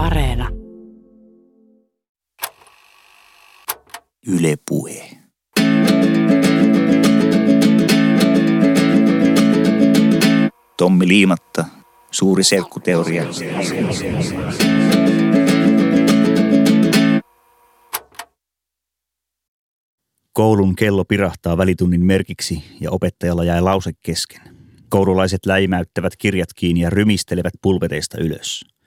Areena. Yle Puhe. Tommi Liimatta, suuri selkkuteoria. Koulun kello pirahtaa välitunnin merkiksi ja opettajalla jää lause kesken. Koululaiset läimäyttävät kirjat kiinni ja rymistelevät pulpeteista ylös.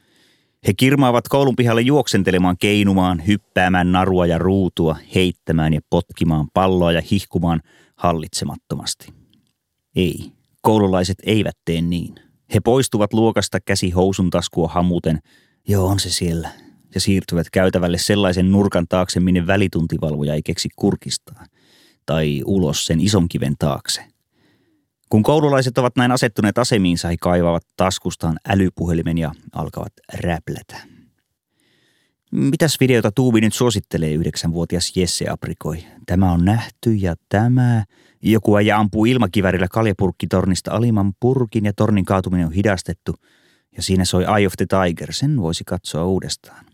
He kirmaavat koulun pihalle juoksentelemaan, keinumaan, hyppäämään narua ja ruutua, heittämään ja potkimaan palloa ja hihkumaan hallitsemattomasti. Ei, koululaiset eivät tee niin. He poistuvat luokasta käsi housun taskua hamuten, joo on se siellä, ja siirtyvät käytävälle sellaisen nurkan taakse, minne välituntivalvoja ei keksi kurkistaa, tai ulos sen ison kiven taakse. Kun koululaiset ovat näin asettuneet asemiinsa, he kaivavat taskustaan älypuhelimen ja alkavat räplätä. Mitäs videota Tuubi nyt suosittelee, yhdeksänvuotias Jesse aprikoi? Tämä on nähty ja tämä. Joku äijä ampuu ilmakivärillä kaljapurkkitornista alimman purkin ja tornin kaatuminen on hidastettu. Ja siinä soi Eye of the Tiger, sen voisi katsoa uudestaan.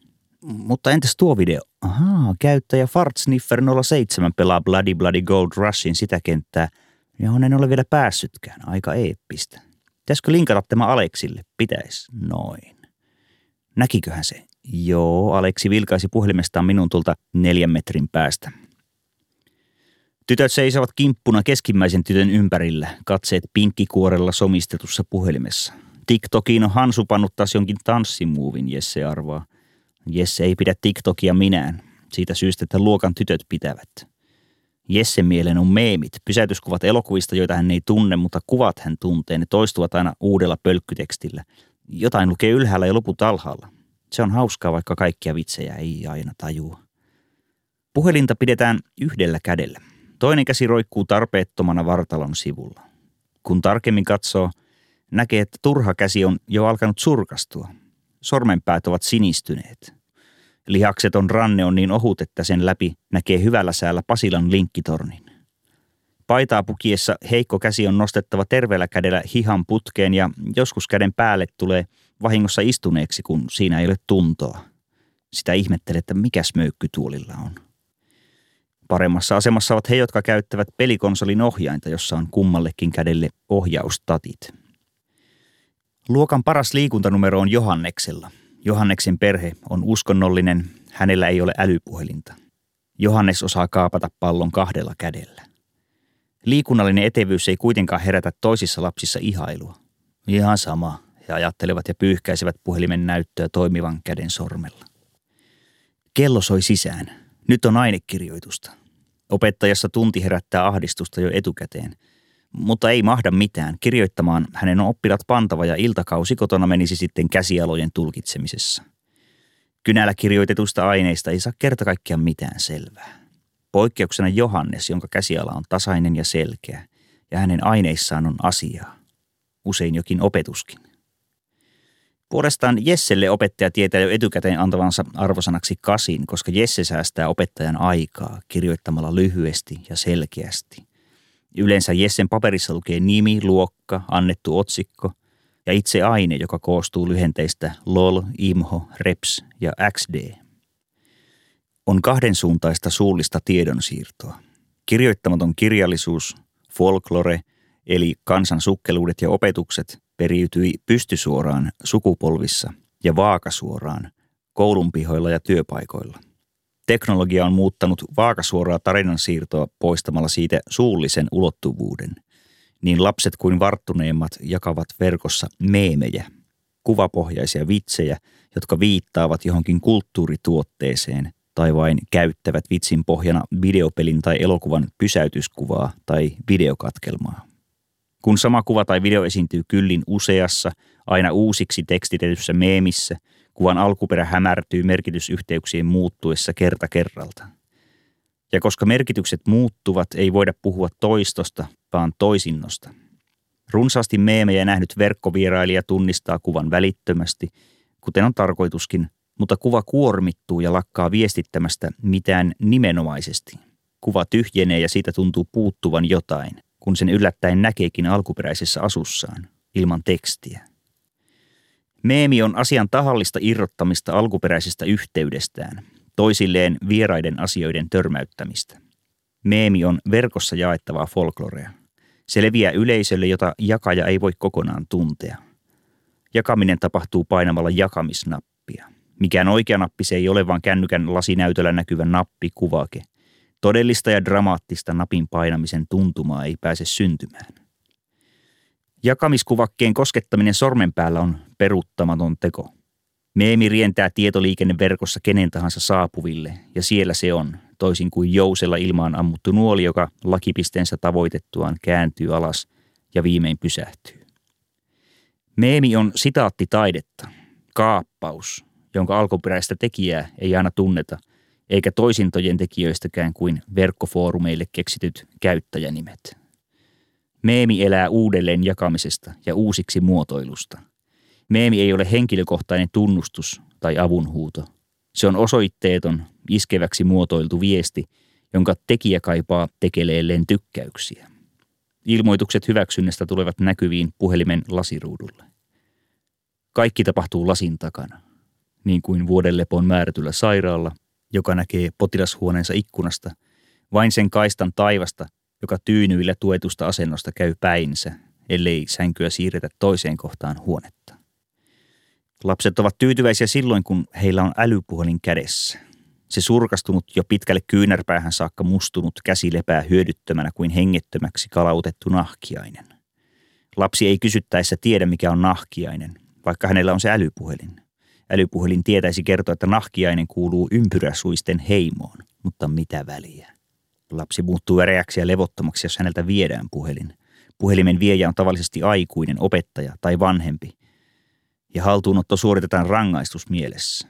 Mutta entäs tuo video? Ahaa, käyttäjä Fartsniffer 07 pelaa Bloody Bloody Gold Rushin sitä kenttää – johon en ole vielä päässytkään. Aika eeppistä. Pitäisikö linkata tämä Aleksille? Pitäis. Noin. Näkiköhän se? Joo, Aleksi vilkaisi puhelimestaan minun tulta neljän metrin päästä. Tytöt seisovat kimppuna keskimmäisen tytön ympärillä, katseet pinkkikuorella somistetussa puhelimessa. TikTokiin on Hansu pannut taas jonkin tanssimuuvin, Jesse arvaa. Jesse ei pidä TikTokia minään, siitä syystä, että luokan tytöt pitävät. Jessen mielen on meemit, pysäytyskuvat elokuvista, joita hän ei tunne, mutta kuvat hän tuntee. Ne toistuvat aina uudella pölkkytekstillä. Jotain lukee ylhäällä ja loput alhaalla. Se on hauskaa, vaikka kaikkia vitsejä ei aina tajua. Puhelinta pidetään yhdellä kädellä. Toinen käsi roikkuu tarpeettomana vartalon sivulla. Kun tarkemmin katsoo, näkee, että turha käsi on jo alkanut surkastua. Sormenpäät ovat sinistyneet. Lihakseton ranne on niin ohut, että sen läpi näkee hyvällä säällä Pasilan linkkitornin. Paitaa pukiessa heikko käsi on nostettava terveellä kädellä hihan putkeen ja joskus käden päälle tulee vahingossa istuneeksi, kun siinä ei ole tuntoa. Sitä ihmettelee, että mikä smöykky tuolilla on. Paremmassa asemassa ovat he, jotka käyttävät pelikonsolin ohjainta, jossa on kummallekin kädelle ohjaustatit. Luokan paras liikuntanumero on Johanneksella – Johanneksen perhe on uskonnollinen, hänellä ei ole älypuhelinta. Johannes osaa kaapata pallon kahdella kädellä. Liikunnallinen etevyys ei kuitenkaan herätä toisissa lapsissa ihailua. Ihan sama, he ajattelevat ja pyyhkäisevät puhelimen näyttöä toimivan käden sormella. Kello soi sisään. Nyt on ainekirjoitusta. Opettajassa tunti herättää ahdistusta jo etukäteen – mutta ei mahda mitään. Kirjoittamaan hänen on oppilat pantava ja iltakausi kotona menisi sitten käsialojen tulkitsemisessa. Kynällä kirjoitetusta aineista ei saa kerta kaikkiaan mitään selvää. Poikkeuksena Johannes, jonka käsiala on tasainen ja selkeä, ja hänen aineissaan on asiaa. Usein jokin opetuskin. Puolestaan Jesselle opettaja tietää jo etukäteen antavansa arvosanaksi kasin, koska Jesse säästää opettajan aikaa kirjoittamalla lyhyesti ja selkeästi. Yleensä Jessen paperissa lukee nimi, luokka, annettu otsikko ja itse aine, joka koostuu lyhenteistä LOL, IMHO, REPS ja XD. On kahden suuntaista suullista tiedonsiirtoa. Kirjoittamaton kirjallisuus, folklore, eli kansan sukkeluudet ja opetukset periytyi pystysuoraan sukupolvissa ja vaakasuoraan koulun pihoilla ja työpaikoilla. Teknologia on muuttanut vaakasuoraa tarinansiirtoa poistamalla siitä suullisen ulottuvuuden. Niin lapset kuin varttuneemmat jakavat verkossa meemejä, kuvapohjaisia vitsejä, jotka viittaavat johonkin kulttuurituotteeseen tai vain käyttävät vitsin pohjana videopelin tai elokuvan pysäytyskuvaa tai videokatkelmaa. Kun sama kuva tai video esiintyy kyllin useassa, aina uusiksi tekstitetyssä meemissä – Kuvan alkuperä hämärtyy merkitysyhteyksien muuttuessa kerta kerralta. Ja koska merkitykset muuttuvat, ei voida puhua toistosta, vaan toisinnosta. Runsaasti meemejä nähnyt verkkovierailija tunnistaa kuvan välittömästi, kuten on tarkoituskin, mutta kuva kuormittuu ja lakkaa viestittämästä mitään nimenomaisesti. Kuva tyhjenee ja siitä tuntuu puuttuvan jotain, kun sen yllättäen näkeekin alkuperäisessä asussaan, ilman tekstiä. Meemi on asian tahallista irrottamista alkuperäisestä yhteydestään, toisilleen vieraiden asioiden törmäyttämistä. Meemi on verkossa jaettavaa folklorea. Se leviää yleisölle, jota jakaja ei voi kokonaan tuntea. Jakaminen tapahtuu painamalla jakamisnappia. Mikään oikea nappi se ei ole, vaan kännykän lasinäytöllä näkyvä nappi kuvake. Todellista ja dramaattista napin painamisen tuntumaa ei pääse syntymään. Jakamiskuvakkeen koskettaminen sormen päällä on peruuttamaton teko. Meemi rientää tietoliikenneverkossa kenen tahansa saapuville, ja siellä se on, toisin kuin jousella ilmaan ammuttu nuoli, joka lakipisteensä tavoitettuaan kääntyy alas ja viimein pysähtyy. Meemi on sitaattitaidetta, kaappaus, jonka alkuperäistä tekijää ei aina tunneta, eikä toisintojen tekijöistäkään kuin verkkofoorumeille keksityt käyttäjänimet. Meemi elää uudelleen jakamisesta ja uusiksi muotoilusta. Meemi ei ole henkilökohtainen tunnustus tai avunhuuto. Se on osoitteeton, iskeväksi muotoiltu viesti, jonka tekijä kaipaa tekeleelleen tykkäyksiä. Ilmoitukset hyväksynnästä tulevat näkyviin puhelimen lasiruudulle. Kaikki tapahtuu lasin takana, niin kuin vuodellepon määrätyllä sairaalla, joka näkee potilashuoneensa ikkunasta, vain sen kaistan taivasta, joka tyynyillä tuetusta asennosta käy päinsä, ellei sänkyä siirretä toiseen kohtaan huonetta. Lapset ovat tyytyväisiä silloin, kun heillä on älypuhelin kädessä. Se surkastunut jo pitkälle kyynärpäähän saakka mustunut käsi lepää hyödyttömänä kuin hengettömäksi kalautettu nahkiainen. Lapsi ei kysyttäessä tiedä, mikä on nahkiainen, vaikka hänellä on se älypuhelin. Älypuhelin tietäisi kertoa, että nahkiainen kuuluu ympyräsuisten heimoon, mutta mitä väliä? Lapsi muuttuu väreäksi ja levottomaksi, jos häneltä viedään puhelin. Puhelimen viejä on tavallisesti aikuinen, opettaja tai vanhempi. Ja haltuunotto suoritetaan rangaistusmielessä.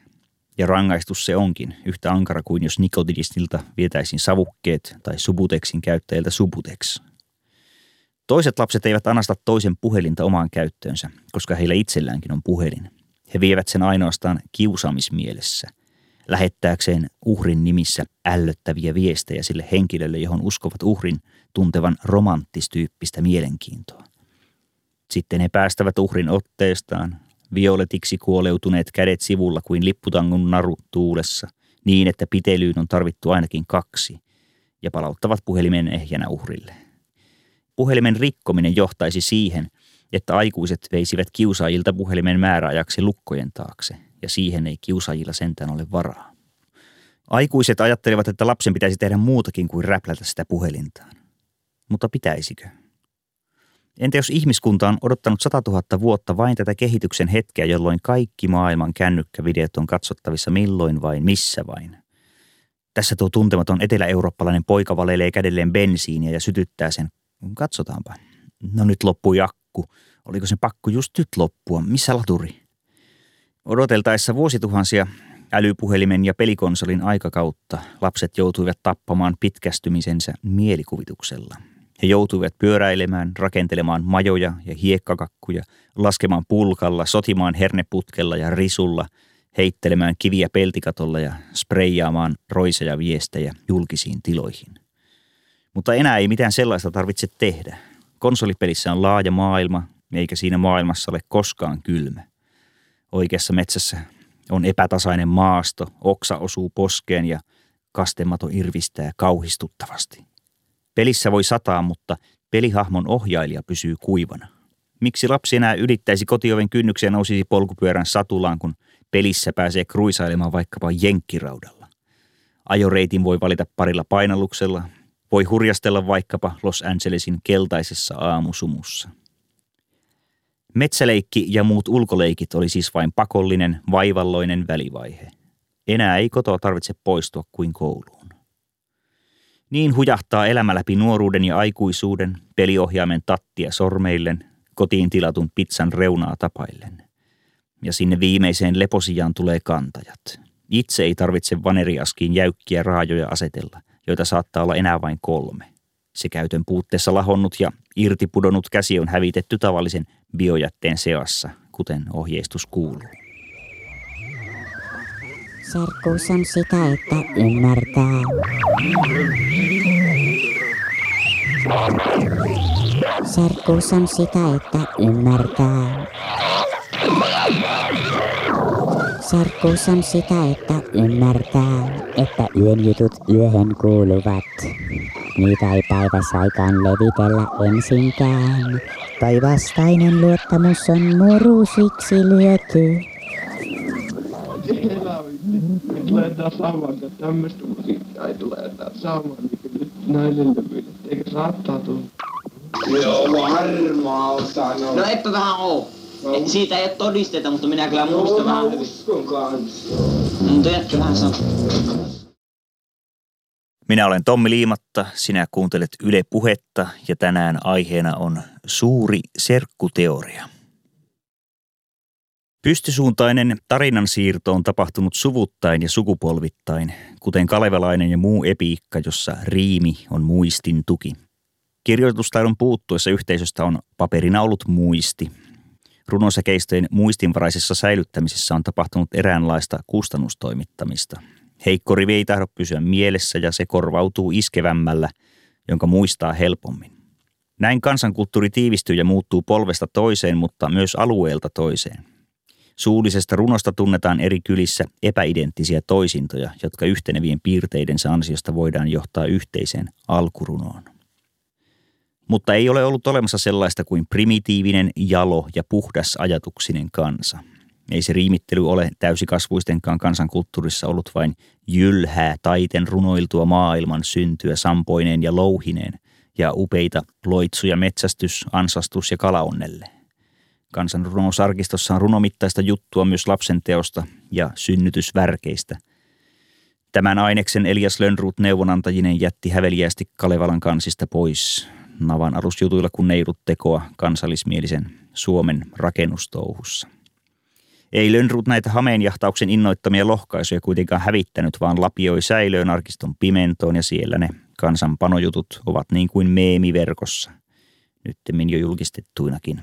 Ja rangaistus se onkin, yhtä ankara kuin jos nikotinistilta vietäisiin savukkeet tai subuteksin käyttäjiltä subuteks. Toiset lapset eivät anasta toisen puhelinta omaan käyttöönsä, koska heillä itselläänkin on puhelin. He vievät sen ainoastaan kiusaamismielessä – lähettääkseen uhrin nimissä ällöttäviä viestejä sille henkilölle, johon uskovat uhrin tuntevan romanttistyyppistä mielenkiintoa. Sitten he päästävät uhrin otteestaan, violetiksi kuoleutuneet kädet sivulla kuin lipputangun naru tuulessa, niin että pitelyyn on tarvittu ainakin kaksi, ja palauttavat puhelimen ehjänä uhrille. Puhelimen rikkominen johtaisi siihen, että aikuiset veisivät kiusaajilta puhelimen määräajaksi lukkojen taakse – ja siihen ei kiusaajilla sentään ole varaa. Aikuiset ajattelevat, että lapsen pitäisi tehdä muutakin kuin räplätä sitä puhelintaan. Mutta pitäisikö? Entä jos ihmiskunta on odottanut 100 000 vuotta vain tätä kehityksen hetkeä, jolloin kaikki maailman kännykkävideot on katsottavissa milloin vain, missä vain? Tässä tuo tuntematon etelä-eurooppalainen poika valeilee kädelleen bensiiniä ja sytyttää sen. Katsotaanpa. No nyt loppui akku. Oliko se pakko just nyt loppua? Missä laturi? Odoteltaessa vuosituhansia älypuhelimen ja pelikonsolin aikakautta lapset joutuivat tappamaan pitkästymisensä mielikuvituksella. He joutuivat pyöräilemään, rakentelemaan majoja ja hiekkakakkuja, laskemaan pulkalla, sotimaan herneputkella ja risulla, heittelemään kiviä peltikatolla ja spreijaamaan roiseja viestejä julkisiin tiloihin. Mutta enää ei mitään sellaista tarvitse tehdä. Konsolipelissä on laaja maailma, eikä siinä maailmassa ole koskaan kylmä. Oikeassa metsässä on epätasainen maasto, oksa osuu poskeen ja kastemato irvistää kauhistuttavasti. Pelissä voi sataa, mutta pelihahmon ohjailija pysyy kuivana. Miksi lapsi enää ylittäisi kotioven kynnyksen ja nousisi polkupyörän satulaan, kun pelissä pääsee kruisailemaan vaikkapa jenkkiraudalla? Ajoreitin voi valita parilla painalluksella, voi hurjastella vaikkapa Los Angelesin keltaisessa aamusumussa. Metsäleikki ja muut ulkoleikit oli siis vain pakollinen, vaivalloinen välivaihe. Enää ei kotoa tarvitse poistua kuin kouluun. Niin hujahtaa elämä läpi nuoruuden ja aikuisuuden, peliohjaimen tattia sormeillen, kotiin tilatun pizzan reunaa tapaillen. Ja sinne viimeiseen leposijaan tulee kantajat. Itse ei tarvitse vaneriaskiin jäykkiä raajoja asetella, joita saattaa olla enää vain kolme – se käytön puutteessa lahonnut ja irtipudonnut käsi on hävitetty tavallisen biojätteen seassa, kuten ohjeistus kuuluu. Serkkuus on sitä, että ymmärtää. Serkkuus on sitä, että ymmärtää. Sarkkuus on sitä, että ymmärtää, että yön jutut yöhön kuuluvat. Niitä ei päiväsaikaan levitellä ensinkään. Tai vastainen luottamus on murusiksi lyöty. Tulee taas saamaan, että tämmöistä musiikkia ei tule taas saamaan niin nyt näille levyille. Eikä saattaa tulla. Joo, varmaan sanoo. No eipä vähän oo. No. Siitä ei ole todisteita, mutta minä kyllä muistan No, vähän hyvin. uskon kanssa. No, Mutta jätkä vähän sanoa. Minä olen Tommi Liimatta, sinä kuuntelet Yle Puhetta ja tänään aiheena on suuri serkkuteoria. Pystysuuntainen tarinan siirto on tapahtunut suvuttain ja sukupolvittain, kuten kalevalainen ja muu epiikka, jossa riimi on muistin tuki. Kirjoitustaidon puuttuessa yhteisöstä on paperinaulut muisti. Runosäkeistöjen muistinvaraisessa säilyttämisessä on tapahtunut eräänlaista kustannustoimittamista. Heikko rivi ei tahdo pysyä mielessä ja se korvautuu iskevämmällä, jonka muistaa helpommin. Näin kansankulttuuri tiivistyy ja muuttuu polvesta toiseen, mutta myös alueelta toiseen. Suullisesta runosta tunnetaan eri kylissä epäidenttisiä toisintoja, jotka yhtenevien piirteidensä ansiosta voidaan johtaa yhteiseen alkurunoon. Mutta ei ole ollut olemassa sellaista kuin primitiivinen, jalo ja puhdas ajatuksinen kansa. Ei se riimittely ole täysikasvuistenkaan kansankulttuurissa ollut vain jylhää taiten runoiltua maailman syntyä sampoineen ja louhineen ja upeita loitsuja metsästys, ansastus ja kalaonnelle. Kansanrunousarkistossa on runomittaista juttua myös lapsen teosta ja synnytysvärkeistä. Tämän aineksen Elias Lönnruut neuvonantajinen jätti häveliästi Kalevalan kansista pois navan alusjutuilla kun neidut tekoa kansallismielisen Suomen rakennustouhussa. Ei Lönnruut näitä hameenjahtauksen innoittamia lohkaisuja kuitenkaan hävittänyt, vaan lapioi säilöön arkiston pimentoon ja siellä ne kansanpanojutut ovat niin kuin meemiverkossa, nyttemmin jo julkistettuinakin.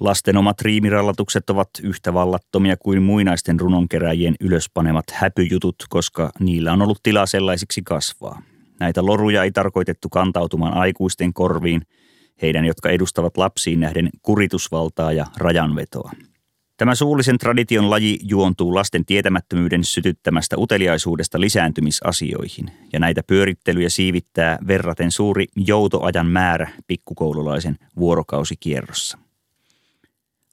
Lasten omat riimirallatukset ovat yhtä vallattomia kuin muinaisten runonkeräjien ylöspanemat häpyjutut, koska niillä on ollut tilaa sellaisiksi kasvaa. Näitä loruja ei tarkoitettu kantautumaan aikuisten korviin, heidän, jotka edustavat lapsiin nähden kuritusvaltaa ja rajanvetoa. Tämä suullisen tradition laji juontuu lasten tietämättömyyden sytyttämästä uteliaisuudesta lisääntymisasioihin, ja näitä pyörittelyjä siivittää verraten suuri joutoajan määrä pikkukoululaisen vuorokausikierrossa.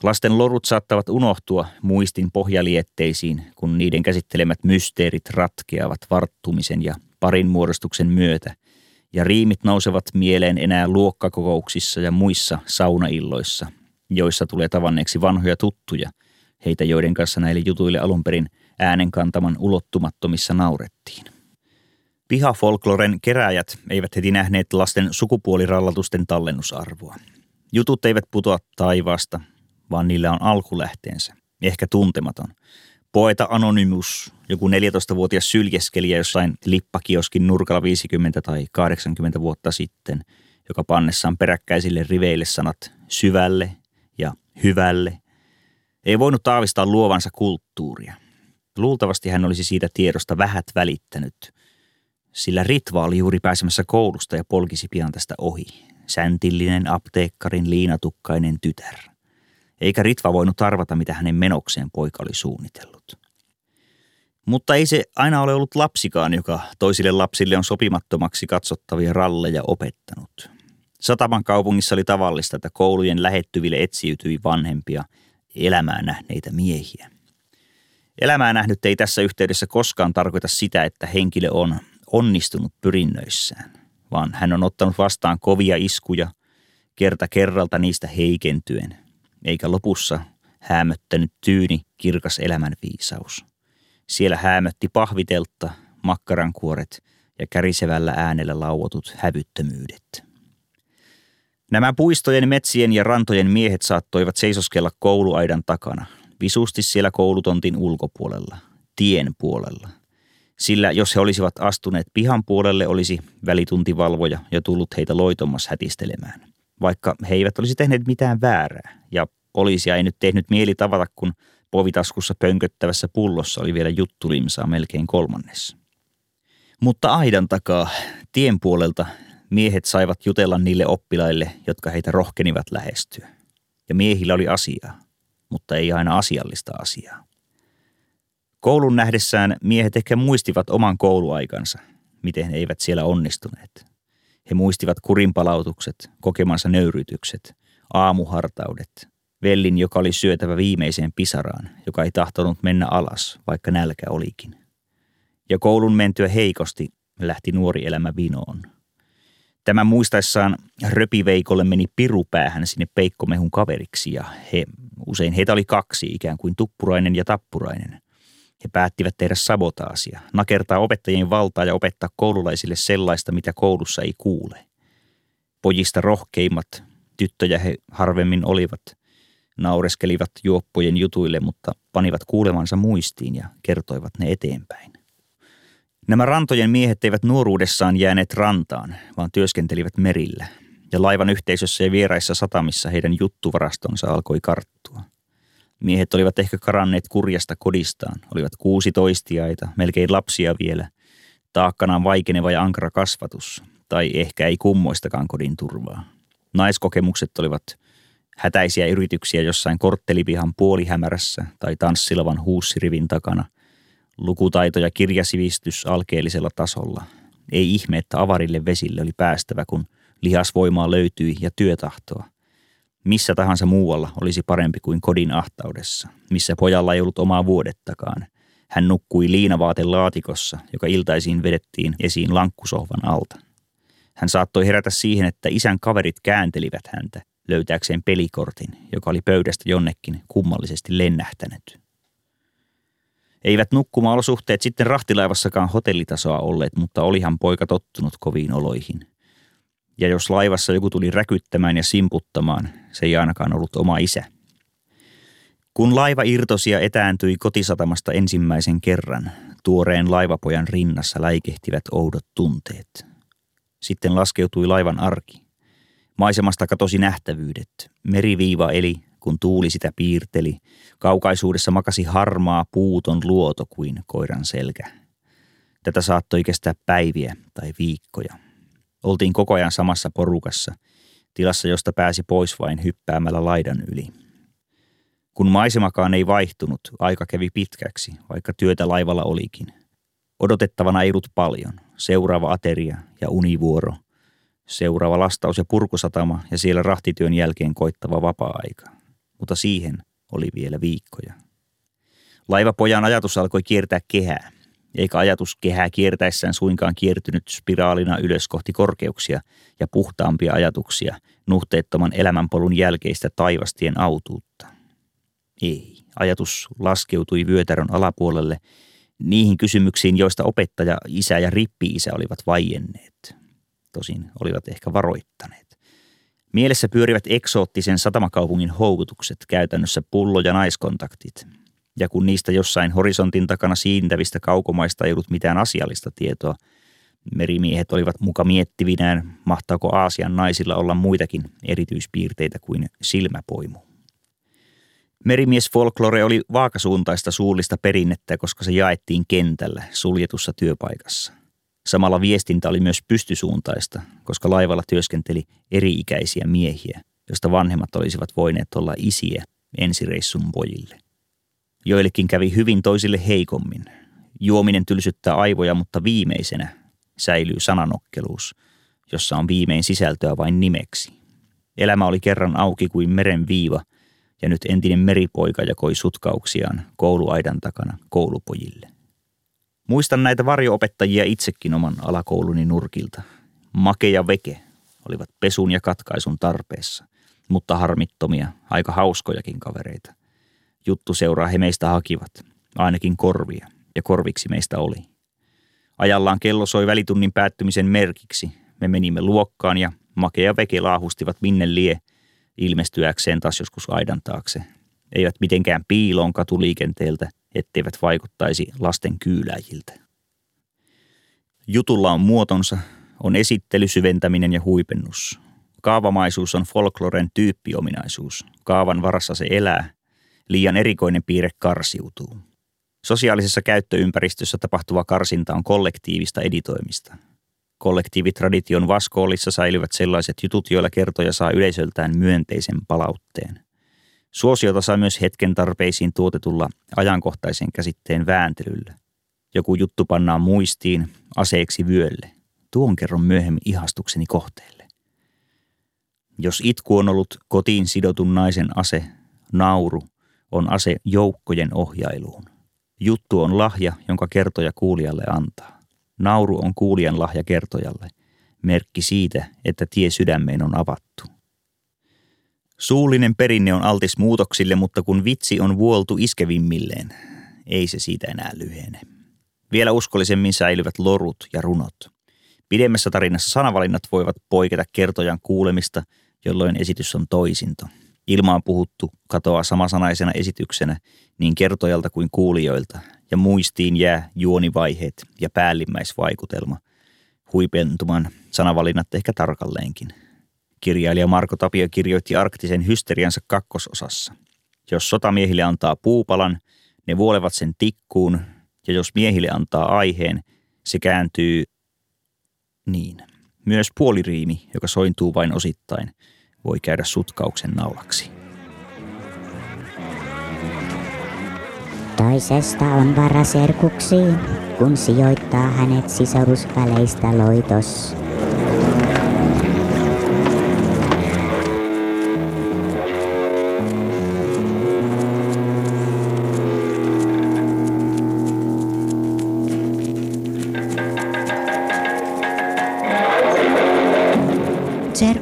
Lasten lorut saattavat unohtua muistin pohjalietteisiin, kun niiden käsittelemät mysteerit ratkeavat varttumisen ja parin muodostuksen myötä, ja riimit nousevat mieleen enää luokkakokouksissa ja muissa saunailloissa, joissa tulee tavanneeksi vanhoja tuttuja, heitä joiden kanssa näille jutuille alun perin äänenkantaman ulottumattomissa naurettiin. Pihafolkloren keräjät eivät heti nähneet lasten sukupuolirallatusten tallennusarvoa. Jutut eivät putoa taivaasta, vaan niillä on alkulähteensä, ehkä tuntematon. Poeta Anonymous, joku 14-vuotias syljeskelijä jossain lippakioskin nurkalla 50 tai 80 vuotta sitten, joka pannessaan peräkkäisille riveille sanat syvälle ja hyvälle, ei voinut aavistaa luovansa kulttuuria. Luultavasti hän olisi siitä tiedosta vähät välittänyt, sillä Ritva oli juuri pääsemässä koulusta ja polkisi pian tästä ohi. Säntillinen apteekkarin liinatukkainen tytär – eikä Ritva voinut arvata, mitä hänen menokseen poika oli suunnitellut. Mutta ei se aina ole ollut lapsikaan, joka toisille lapsille on sopimattomaksi katsottavia ralleja opettanut. Sataman kaupungissa oli tavallista, että koulujen lähettyville etsiytyi vanhempia elämää nähneitä miehiä. Elämää nähnyt ei tässä yhteydessä koskaan tarkoita sitä, että henkilö on onnistunut pyrinnöissään, vaan hän on ottanut vastaan kovia iskuja, kerta kerralta niistä heikentyen – eikä lopussa hämöttänyt tyyni kirkas elämän viisaus. Siellä hämötti pahviteltta, makkarankuoret ja kärisevällä äänellä lauotut hävyttömyydet. Nämä puistojen, metsien ja rantojen miehet saattoivat seisoskella kouluaidan takana, visusti siellä koulutontin ulkopuolella, tien puolella. Sillä jos he olisivat astuneet pihan puolelle, olisi välituntivalvoja jo tullut heitä loitommas hätistelemään – vaikka he eivät olisi tehneet mitään väärää. Ja poliisia ei nyt tehnyt mieli tavata, kun povitaskussa pönköttävässä pullossa oli vielä juttulimsaa melkein kolmannes. Mutta aidan takaa, tien puolelta, miehet saivat jutella niille oppilaille, jotka heitä rohkenivat lähestyä. Ja miehillä oli asiaa, mutta ei aina asiallista asiaa. Koulun nähdessään miehet ehkä muistivat oman kouluaikansa, miten he eivät siellä onnistuneet. He muistivat kurinpalautukset, kokemansa nöyrytykset, aamuhartaudet, vellin, joka oli syötävä viimeiseen pisaraan, joka ei tahtonut mennä alas, vaikka nälkä olikin. Ja koulun mentyä heikosti lähti nuori elämä vinoon. Tämän muistaessaan röpiveikolle meni pirupäähän sinne peikkomehun kaveriksi ja he, usein heitä oli kaksi, ikään kuin tuppurainen ja tappurainen. He päättivät tehdä sabotaasia, nakertaa opettajien valtaa ja opettaa koululaisille sellaista, mitä koulussa ei kuule. Pojista rohkeimmat, tyttöjä he harvemmin olivat, naureskelivat juoppojen jutuille, mutta panivat kuulemansa muistiin ja kertoivat ne eteenpäin. Nämä rantojen miehet eivät nuoruudessaan jääneet rantaan, vaan työskentelivät merillä, ja laivan yhteisössä ja vieraissa satamissa heidän juttuvarastonsa alkoi karttua. Miehet olivat ehkä karanneet kurjasta kodistaan, olivat kuusitoistiaita, melkein lapsia vielä, taakkanaan vaikeneva ja ankara kasvatus, tai ehkä ei kummoistakaan kodin turvaa. Naiskokemukset olivat hätäisiä yrityksiä jossain korttelipihan puolihämärässä tai tanssilavan huussirivin takana – Lukutaito ja kirjasivistys alkeellisella tasolla. Ei ihme, että avarille vesille oli päästävä, kun lihasvoimaa löytyi ja työtahtoa. Missä tahansa muualla olisi parempi kuin kodin ahtaudessa, missä pojalla ei ollut omaa vuodettakaan. Hän nukkui liinavaatelaatikossa, joka iltaisiin vedettiin esiin lankkusohvan alta. Hän saattoi herätä siihen, että isän kaverit kääntelivät häntä löytääkseen pelikortin, joka oli pöydästä jonnekin kummallisesti lennähtänyt. Eivät nukkuma-olosuhteet sitten rahtilaivassakaan hotellitasoa olleet, mutta olihan poika tottunut koviin oloihin. Ja jos laivassa joku tuli räkyttämään ja simputtamaan, se ei ainakaan ollut oma isä. Kun laiva irtosi ja etääntyi kotisatamasta ensimmäisen kerran, tuoreen laivapojan rinnassa läikehtivät oudot tunteet. Sitten laskeutui laivan arki. Maisemasta katosi nähtävyydet. Meriviiva eli kun tuuli sitä piirteli. Kaukaisuudessa makasi harmaa puuton luoto kuin koiran selkä. Tätä saattoi kestää päiviä tai viikkoja. Oltiin koko ajan samassa porukassa, tilassa josta pääsi pois vain hyppäämällä laidan yli. Kun maisemakaan ei vaihtunut, aika kävi pitkäksi, vaikka työtä laivalla olikin. Odotettavana ei ollut paljon. Seuraava ateria ja univuoro. Seuraava lastaus ja purkusatama ja siellä rahtityön jälkeen koittava vapaa-aika mutta siihen oli vielä viikkoja. Laivapojan ajatus alkoi kiertää kehää, eikä ajatus kehää kiertäessään suinkaan kiertynyt spiraalina ylös kohti korkeuksia ja puhtaampia ajatuksia nuhteettoman elämänpolun jälkeistä taivastien autuutta. Ei, ajatus laskeutui vyötärön alapuolelle niihin kysymyksiin, joista opettaja, isä ja rippi-isä olivat vaienneet. Tosin olivat ehkä varoittaneet. Mielessä pyörivät eksoottisen satamakaupungin houkutukset, käytännössä pullo- ja naiskontaktit. Ja kun niistä jossain horisontin takana siintävistä kaukomaista ei ollut mitään asiallista tietoa, merimiehet olivat muka miettivinään, mahtaako Aasian naisilla olla muitakin erityispiirteitä kuin silmäpoimu. Merimies folklore oli vaakasuuntaista suullista perinnettä, koska se jaettiin kentällä suljetussa työpaikassa – Samalla viestintä oli myös pystysuuntaista, koska laivalla työskenteli eri-ikäisiä miehiä, joista vanhemmat olisivat voineet olla isiä ensireissun pojille. Joillekin kävi hyvin toisille heikommin. Juominen tylsyttää aivoja, mutta viimeisenä säilyy sananokkeluus, jossa on viimein sisältöä vain nimeksi. Elämä oli kerran auki kuin meren viiva, ja nyt entinen meripoika jakoi sutkauksiaan kouluaidan takana koulupojille. Muistan näitä varjoopettajia itsekin oman alakouluni nurkilta. Make ja veke olivat pesun ja katkaisun tarpeessa, mutta harmittomia, aika hauskojakin kavereita. Juttu seuraa he meistä hakivat, ainakin korvia, ja korviksi meistä oli. Ajallaan kello soi välitunnin päättymisen merkiksi. Me menimme luokkaan ja Make ja Veke laahustivat minne lie ilmestyäkseen taas joskus aidan taakse. Eivät mitenkään piiloon katuliikenteeltä, etteivät vaikuttaisi lasten kyyläjiltä. Jutulla on muotonsa, on esittely, syventäminen ja huipennus. Kaavamaisuus on folkloren tyyppiominaisuus. Kaavan varassa se elää. Liian erikoinen piirre karsiutuu. Sosiaalisessa käyttöympäristössä tapahtuva karsinta on kollektiivista editoimista. Kollektiivitradition vaskoollissa säilyvät sellaiset jutut, joilla kertoja saa yleisöltään myönteisen palautteen. Suosiota sai myös hetken tarpeisiin tuotetulla ajankohtaisen käsitteen vääntelyllä. Joku juttu pannaan muistiin aseeksi vyölle. Tuon kerron myöhemmin ihastukseni kohteelle. Jos itku on ollut kotiin sidotun naisen ase, nauru on ase joukkojen ohjailuun. Juttu on lahja, jonka kertoja kuulijalle antaa. Nauru on kuulijan lahja kertojalle, merkki siitä, että tie sydämeen on avattu. Suullinen perinne on altis muutoksille, mutta kun vitsi on vuoltu iskevimmilleen, ei se siitä enää lyhene. Vielä uskollisemmin säilyvät lorut ja runot. Pidemmässä tarinassa sanavalinnat voivat poiketa kertojan kuulemista, jolloin esitys on toisinto. Ilmaan puhuttu katoaa samasanaisena esityksenä niin kertojalta kuin kuulijoilta, ja muistiin jää juonivaiheet ja päällimmäisvaikutelma. Huipentuman sanavalinnat ehkä tarkalleenkin. Kirjailija Marko Tapio kirjoitti arktisen hysteriansa kakkososassa. Jos sotamiehille antaa puupalan, ne vuolevat sen tikkuun, ja jos miehille antaa aiheen, se kääntyy niin. Myös puoliriimi, joka sointuu vain osittain, voi käydä sutkauksen naulaksi. Toisesta on vara serkuksiin, kun sijoittaa hänet sisarusväleistä loitos.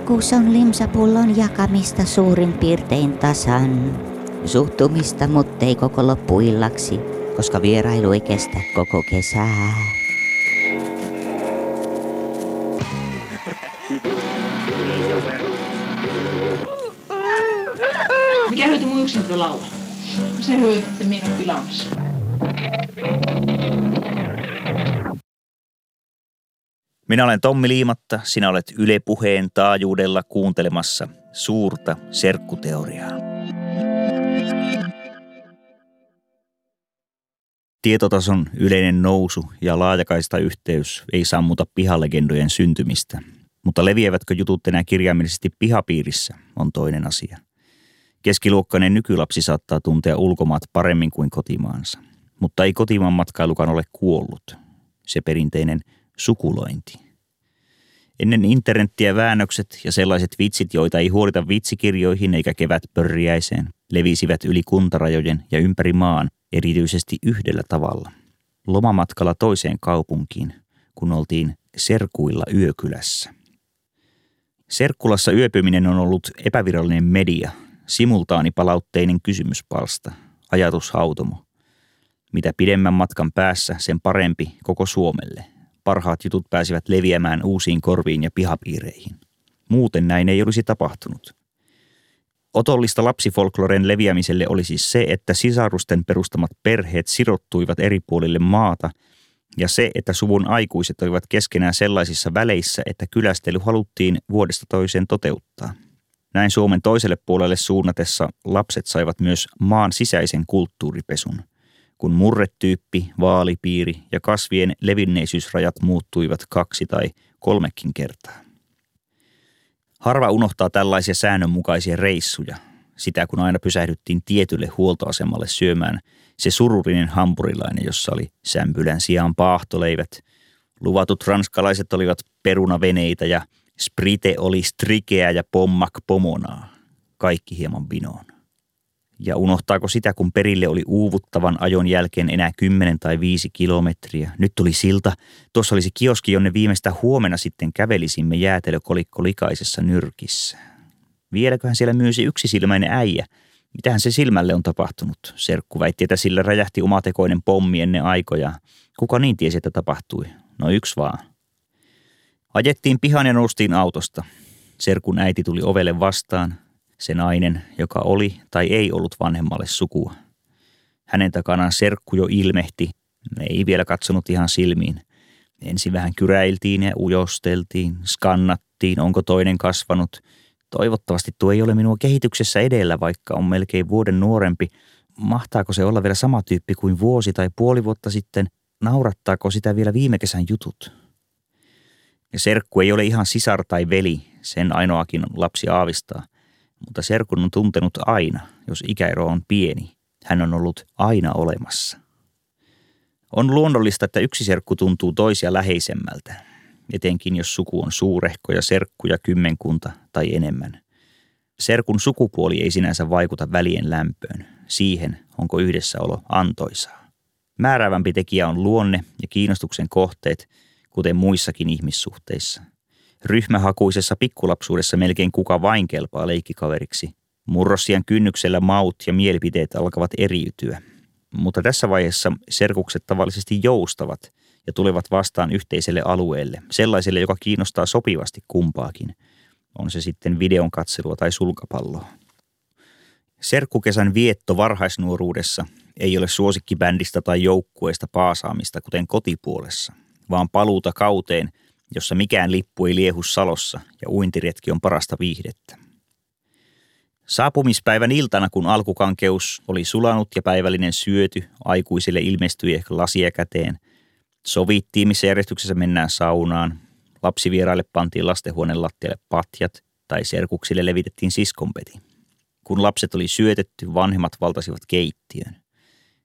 Serkkuus on limsapullon jakamista suurin piirtein tasan. Suhtumista, muttei koko loppuillaksi, koska vierailu ei kestä koko kesää. Mikä hyöty mun yksin laulaa? Se hyöty, että minä pilaamassa. Minä olen Tommi Liimatta, sinä olet Yle Puheen taajuudella kuuntelemassa suurta serkkuteoriaa. Tietotason yleinen nousu ja laajakaista yhteys ei sammuta pihalegendojen syntymistä, mutta leviävätkö jutut enää kirjaimellisesti pihapiirissä on toinen asia. Keskiluokkainen nykylapsi saattaa tuntea ulkomaat paremmin kuin kotimaansa, mutta ei kotimaan matkailukaan ole kuollut. Se perinteinen sukulointi. Ennen internettiä väännökset ja sellaiset vitsit, joita ei huolita vitsikirjoihin eikä kevät pörriäiseen, levisivät yli kuntarajojen ja ympäri maan erityisesti yhdellä tavalla. Lomamatkalla toiseen kaupunkiin, kun oltiin Serkuilla yökylässä. Serkkulassa yöpyminen on ollut epävirallinen media, simultaanipalautteinen kysymyspalsta, ajatushautomo. Mitä pidemmän matkan päässä, sen parempi koko Suomelle – parhaat jutut pääsivät leviämään uusiin korviin ja pihapiireihin. Muuten näin ei olisi tapahtunut. Otollista lapsifolkloren leviämiselle oli siis se, että sisarusten perustamat perheet sirottuivat eri puolille maata ja se, että suvun aikuiset olivat keskenään sellaisissa väleissä, että kylästely haluttiin vuodesta toiseen toteuttaa. Näin Suomen toiselle puolelle suunnatessa lapset saivat myös maan sisäisen kulttuuripesun – kun murretyyppi, vaalipiiri ja kasvien levinneisyysrajat muuttuivat kaksi tai kolmekin kertaa. Harva unohtaa tällaisia säännönmukaisia reissuja, sitä kun aina pysähdyttiin tietylle huoltoasemalle syömään se sururinen hampurilainen, jossa oli sämpylän sijaan paahtoleivät. Luvatut ranskalaiset olivat perunaveneitä ja sprite oli strikeä ja pommak pomonaa. Kaikki hieman vinoon. Ja unohtaako sitä, kun perille oli uuvuttavan ajon jälkeen enää 10 tai 5 kilometriä. Nyt tuli silta. Tuossa olisi kioski, jonne viimeistä huomenna sitten kävelisimme jäätelökolikko likaisessa nyrkissä. Vieläköhän siellä myysi yksisilmäinen äijä. Mitähän se silmälle on tapahtunut? Serkku väitti, että sillä räjähti omatekoinen pommi ennen aikoja. Kuka niin tiesi, että tapahtui? No yksi vaan. Ajettiin pihan ja noustiin autosta. Serkun äiti tuli ovelle vastaan, se nainen, joka oli tai ei ollut vanhemmalle sukua. Hänen takanaan serkku jo ilmehti, ei vielä katsonut ihan silmiin. Ensin vähän kyräiltiin ja ujosteltiin, skannattiin, onko toinen kasvanut. Toivottavasti tuo ei ole minua kehityksessä edellä, vaikka on melkein vuoden nuorempi. Mahtaako se olla vielä sama tyyppi kuin vuosi tai puoli vuotta sitten? Naurattaako sitä vielä viime kesän jutut? Ja serkku ei ole ihan sisar tai veli, sen ainoakin lapsi aavistaa – mutta serkun on tuntenut aina, jos ikäero on pieni. Hän on ollut aina olemassa. On luonnollista, että yksi serkku tuntuu toisia läheisemmältä, etenkin jos suku on suurehko ja serkkuja kymmenkunta tai enemmän. Serkun sukupuoli ei sinänsä vaikuta välien lämpöön, siihen onko yhdessäolo antoisaa. Määräävämpi tekijä on luonne ja kiinnostuksen kohteet, kuten muissakin ihmissuhteissa. Ryhmähakuisessa pikkulapsuudessa melkein kuka vain kelpaa leikkikaveriksi. Murrosian kynnyksellä maut ja mielipiteet alkavat eriytyä. Mutta tässä vaiheessa serkukset tavallisesti joustavat ja tulevat vastaan yhteiselle alueelle, sellaiselle, joka kiinnostaa sopivasti kumpaakin. On se sitten videon katselua tai sulkapalloa. Serkkukesän vietto varhaisnuoruudessa ei ole suosikkibändistä tai joukkueesta paasaamista, kuten kotipuolessa, vaan paluuta kauteen, jossa mikään lippu ei liehu salossa ja uintiretki on parasta viihdettä. Saapumispäivän iltana, kun alkukankeus oli sulanut ja päivällinen syöty, aikuisille ilmestyi ehkä lasia käteen. Sovittiin, missä järjestyksessä mennään saunaan. Lapsivieraille pantiin lastenhuoneen lattialle patjat tai serkuksille levitettiin siskonpeti. Kun lapset oli syötetty, vanhemmat valtasivat keittiön.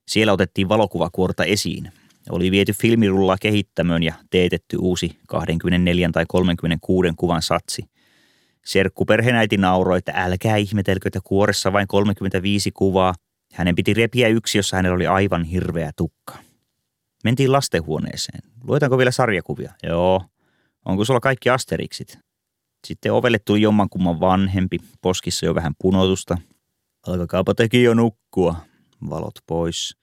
Siellä otettiin valokuvakuorta esiin. Oli viety filmirullaa kehittämöön ja teetetty uusi 24 tai 36 kuvan satsi. Serkkuperheenäiti nauroi, että älkää ihmetelkö, että kuoressa vain 35 kuvaa. Hänen piti repiä yksi, jossa hänellä oli aivan hirveä tukka. Mentiin lastenhuoneeseen. Luetaanko vielä sarjakuvia? Joo. Onko sulla kaikki asteriksit? Sitten ovelle tuli jommankumman vanhempi, poskissa jo vähän punotusta. Alkakaapa teki jo nukkua. Valot pois.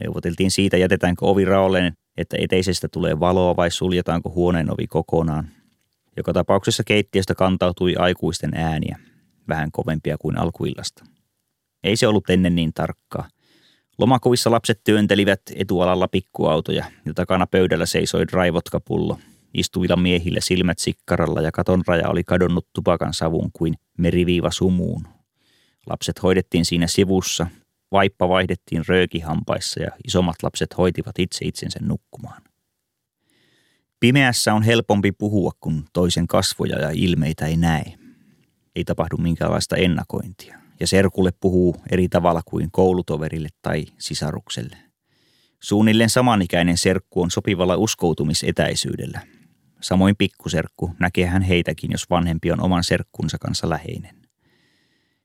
Neuvoteltiin siitä, jätetäänkö ovi raolleen, että eteisestä tulee valoa vai suljetaanko huoneen ovi kokonaan. Joka tapauksessa keittiöstä kantautui aikuisten ääniä, vähän kovempia kuin alkuillasta. Ei se ollut ennen niin tarkkaa. Lomakuvissa lapset työntelivät etualalla pikkuautoja ja takana pöydällä seisoi draivotkapullo. Istuvilla miehillä silmät sikkaralla ja katon raja oli kadonnut tupakan savun kuin meriviiva sumuun. Lapset hoidettiin siinä sivussa, vaippa vaihdettiin röökihampaissa ja isommat lapset hoitivat itse itsensä nukkumaan. Pimeässä on helpompi puhua, kun toisen kasvoja ja ilmeitä ei näe. Ei tapahdu minkäänlaista ennakointia, ja serkulle puhuu eri tavalla kuin koulutoverille tai sisarukselle. Suunnilleen samanikäinen serkku on sopivalla uskoutumisetäisyydellä. Samoin pikkuserkku näkee hän heitäkin, jos vanhempi on oman serkkunsa kanssa läheinen.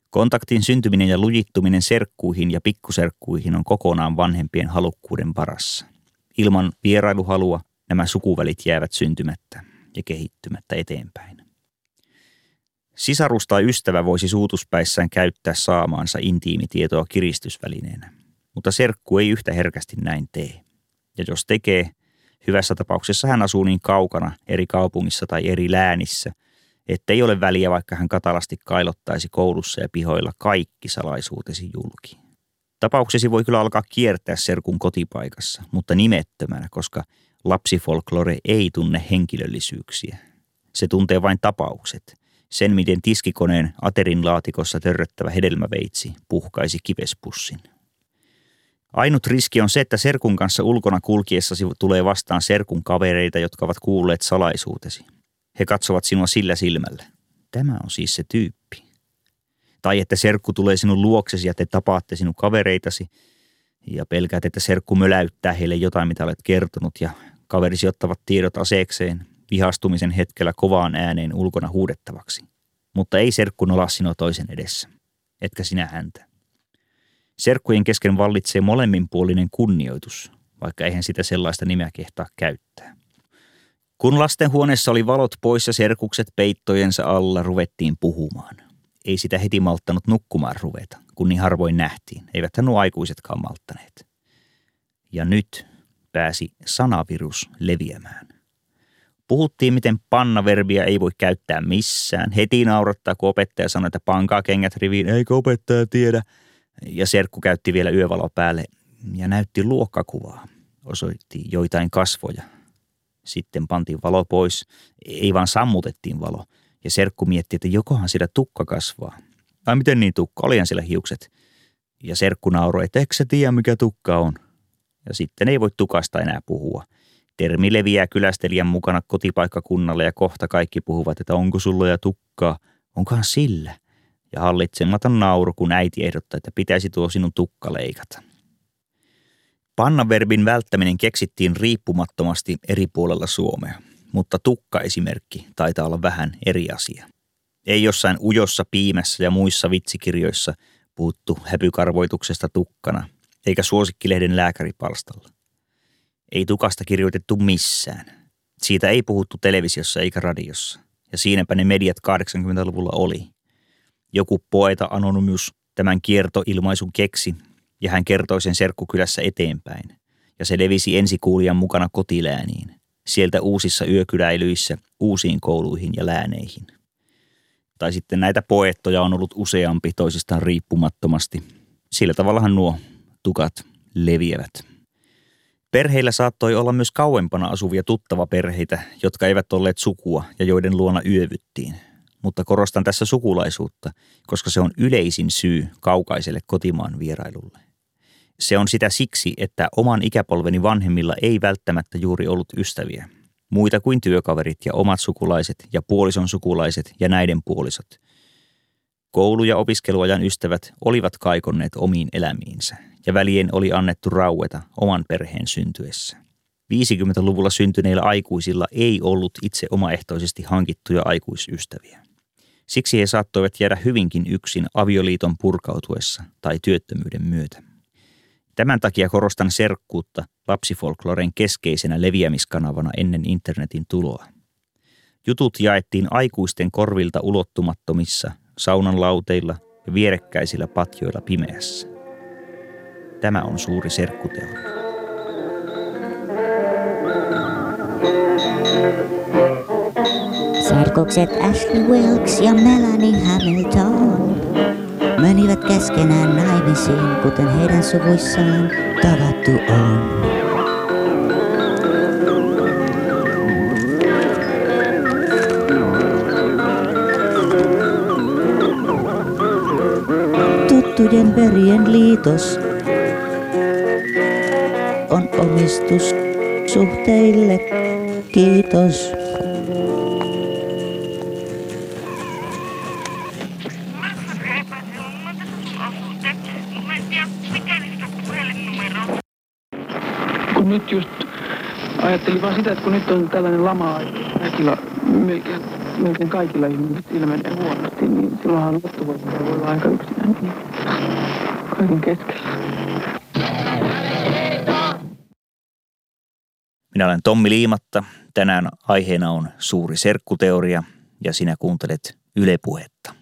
Kontaktin syntyminen ja lujittuminen serkkuihin ja pikkuserkkuihin on kokonaan vanhempien halukkuuden varassa. Ilman vierailuhalua nämä sukuvälit jäävät syntymättä ja kehittymättä eteenpäin. Sisarus tai ystävä voisi suutuspäissään käyttää saamaansa intiimitietoa kiristysvälineenä, mutta serkku ei yhtä herkästi näin tee. Ja jos tekee, hyvässä tapauksessa hän asuu niin kaukana eri kaupungissa tai eri läänissä, ettei ole väliä, vaikka hän katalasti kailottaisi koulussa ja pihoilla kaikki salaisuutesi julki. Tapauksesi voi kyllä alkaa kiertää serkun kotipaikassa, mutta nimettömänä, koska lapsifolklore ei tunne henkilöllisyyksiä. Se tuntee vain tapaukset. Sen, miten tiskikoneen aterin laatikossa törröttävä hedelmäveitsi puhkaisi kivespussin. Ainut riski on se, että serkun kanssa ulkona kulkiessasi tulee vastaan serkun kavereita, jotka ovat kuulleet salaisuutesi. He katsovat sinua sillä silmällä. Tämä on siis se tyyppi. Tai että serkku tulee sinun luoksesi ja te tapaatte sinun kavereitasi ja pelkäät, että serkku möläyttää heille jotain, mitä olet kertonut ja kaverisi ottavat tiedot aseekseen vihastumisen hetkellä kovaan ääneen ulkona huudettavaksi. Mutta ei serkku nola sinua toisen edessä, etkä sinä häntä. Serkkujen kesken vallitsee molemminpuolinen kunnioitus, vaikka eihän sitä sellaista nimeä kehtaa käyttää. Kun lastenhuoneessa oli valot pois ja serkukset peittojensa alla, ruvettiin puhumaan. Ei sitä heti malttanut nukkumaan ruveta, kun niin harvoin nähtiin. Eivät nuo aikuisetkaan malttaneet. Ja nyt pääsi sanavirus leviämään. Puhuttiin, miten pannaverbiä ei voi käyttää missään. Heti naurattaa, kun opettaja sanoi, että pankaa kengät riviin, eikö opettaja tiedä. Ja serkku käytti vielä yövalo päälle ja näytti luokkakuvaa. Osoitti joitain kasvoja. Sitten pantiin valo pois, ei vaan sammutettiin valo. Ja serkku mietti, että jokohan siellä tukka kasvaa. Ai miten niin tukka, olihan siellä hiukset. Ja serkku nauroi, että eikö sä tiedä mikä tukka on – ja sitten ei voi tukasta enää puhua. Termi leviää kylästelijän mukana kotipaikkakunnalle ja kohta kaikki puhuvat, että onko sulla ja tukkaa, onkohan sillä. ja hallitsematon nauru, kun äiti ehdottaa, että pitäisi tuo sinun tukka leikata. Pannaverbin välttäminen keksittiin riippumattomasti eri puolella Suomea, mutta tukka-esimerkki taitaa olla vähän eri asia. Ei jossain ujossa piimässä ja muissa vitsikirjoissa puhuttu häpykarvoituksesta tukkana, eikä suosikkilehden lääkäripalstalla. Ei tukasta kirjoitettu missään. Siitä ei puhuttu televisiossa eikä radiossa. Ja siinäpä ne mediat 80-luvulla oli. Joku poeta Anonymous tämän kiertoilmaisun keksi ja hän kertoi sen serkkukylässä eteenpäin. Ja se levisi ensikuulijan mukana kotilääniin, sieltä uusissa yökyläilyissä, uusiin kouluihin ja lääneihin. Tai sitten näitä poettoja on ollut useampi toisistaan riippumattomasti. Sillä tavallahan nuo tukat leviävät. Perheillä saattoi olla myös kauempana asuvia tuttava perheitä, jotka eivät olleet sukua ja joiden luona yövyttiin. Mutta korostan tässä sukulaisuutta, koska se on yleisin syy kaukaiselle kotimaan vierailulle. Se on sitä siksi, että oman ikäpolveni vanhemmilla ei välttämättä juuri ollut ystäviä. Muita kuin työkaverit ja omat sukulaiset ja puolison sukulaiset ja näiden puolisot. Koulu- ja opiskeluajan ystävät olivat kaikonneet omiin elämiinsä ja välien oli annettu raueta oman perheen syntyessä. 50-luvulla syntyneillä aikuisilla ei ollut itse omaehtoisesti hankittuja aikuisystäviä. Siksi he saattoivat jäädä hyvinkin yksin avioliiton purkautuessa tai työttömyyden myötä. Tämän takia korostan serkkuutta lapsifolkloren keskeisenä leviämiskanavana ennen internetin tuloa. Jutut jaettiin aikuisten korvilta ulottumattomissa, saunan lauteilla ja vierekkäisillä patjoilla pimeässä. Tämä on suuri serkkuteoria. Serkukset Ashley Wilkes ja Melanie Hamilton menivät keskenään naimisiin, kuten heidän suvuissaan tavattu on. Tuttujen verien liitos on omistus suhteille. Kiitos. Nyt just ajattelin vaan sitä, että kun nyt on tällainen lama kaikilla, melkein, kaikilla ihmisillä ilmenee huonosti, niin silloinhan loppuvoimalla voi olla aika yksinään niin kaiken keskellä. Minä olen Tommi Liimatta. Tänään aiheena on suuri serkkuteoria ja sinä kuuntelet Yle Puhetta.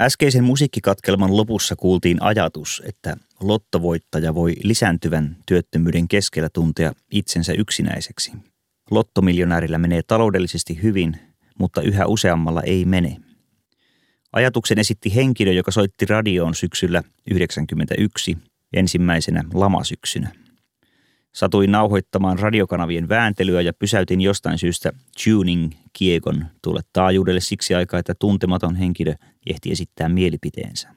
Äskeisen musiikkikatkelman lopussa kuultiin ajatus, että lottovoittaja voi lisääntyvän työttömyyden keskellä tuntea itsensä yksinäiseksi. Lottomiljonäärillä menee taloudellisesti hyvin, mutta yhä useammalla ei mene. Ajatuksen esitti henkilö, joka soitti radioon syksyllä 1991 ensimmäisenä lamasyksynä. Satuin nauhoittamaan radiokanavien vääntelyä ja pysäytin jostain syystä tuning-kiekon tulle taajuudelle siksi aikaa, että tuntematon henkilö ehti esittää mielipiteensä.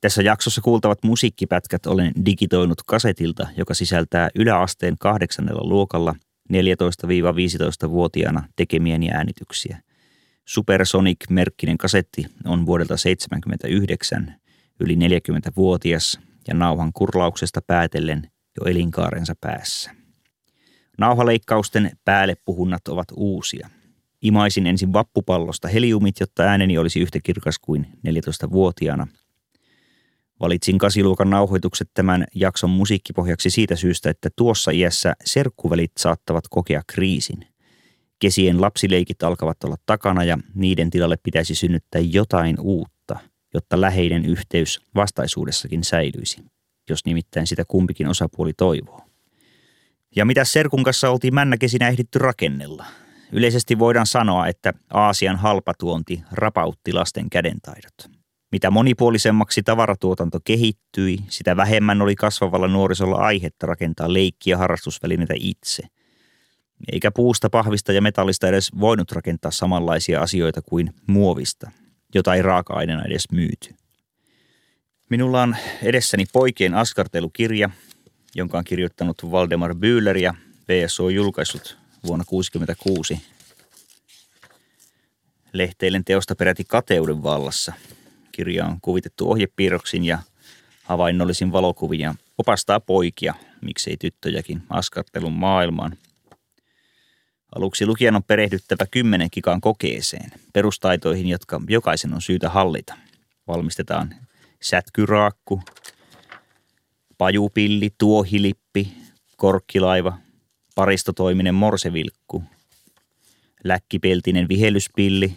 Tässä jaksossa kuultavat musiikkipätkät olen digitoinut kasetilta, joka sisältää yläasteen kahdeksannella luokalla 14-15-vuotiaana tekemieni äänityksiä. Supersonic-merkkinen kasetti on vuodelta 1979, yli 40-vuotias ja nauhan kurlauksesta päätellen – jo elinkaarensa päässä. Nauhaleikkausten päälle puhunnat ovat uusia. Imaisin ensin vappupallosta heliumit, jotta ääneni olisi yhtä kirkas kuin 14-vuotiaana. Valitsin kasiluokan nauhoitukset tämän jakson musiikkipohjaksi siitä syystä, että tuossa iässä serkkuvelit saattavat kokea kriisin. Kesien lapsileikit alkavat olla takana ja niiden tilalle pitäisi synnyttää jotain uutta, jotta läheinen yhteys vastaisuudessakin säilyisi jos nimittäin sitä kumpikin osapuoli toivoo. Ja mitä Serkun kanssa oltiin männäkesinä ehditty rakennella? Yleisesti voidaan sanoa, että Aasian halpatuonti rapautti lasten kädentaidot. Mitä monipuolisemmaksi tavaratuotanto kehittyi, sitä vähemmän oli kasvavalla nuorisolla aihetta rakentaa leikkiä harrastusvälineitä itse. Eikä puusta, pahvista ja metallista edes voinut rakentaa samanlaisia asioita kuin muovista, jota ei raaka-aineena edes myyty. Minulla on edessäni poikien askartelukirja, jonka on kirjoittanut Valdemar Bühler ja VSO julkaissut vuonna 1966. lehteilen teosta peräti kateuden vallassa. Kirja on kuvitettu ohjepiirroksin ja havainnollisin valokuvin ja opastaa poikia, miksei tyttöjäkin, askartelun maailmaan. Aluksi lukijan on perehdyttävä kymmenen kikan kokeeseen, perustaitoihin, jotka jokaisen on syytä hallita. Valmistetaan sätkyraakku, pajupilli, tuohilippi, korkkilaiva, paristotoiminen morsevilkku, läkkipeltinen vihellyspilli,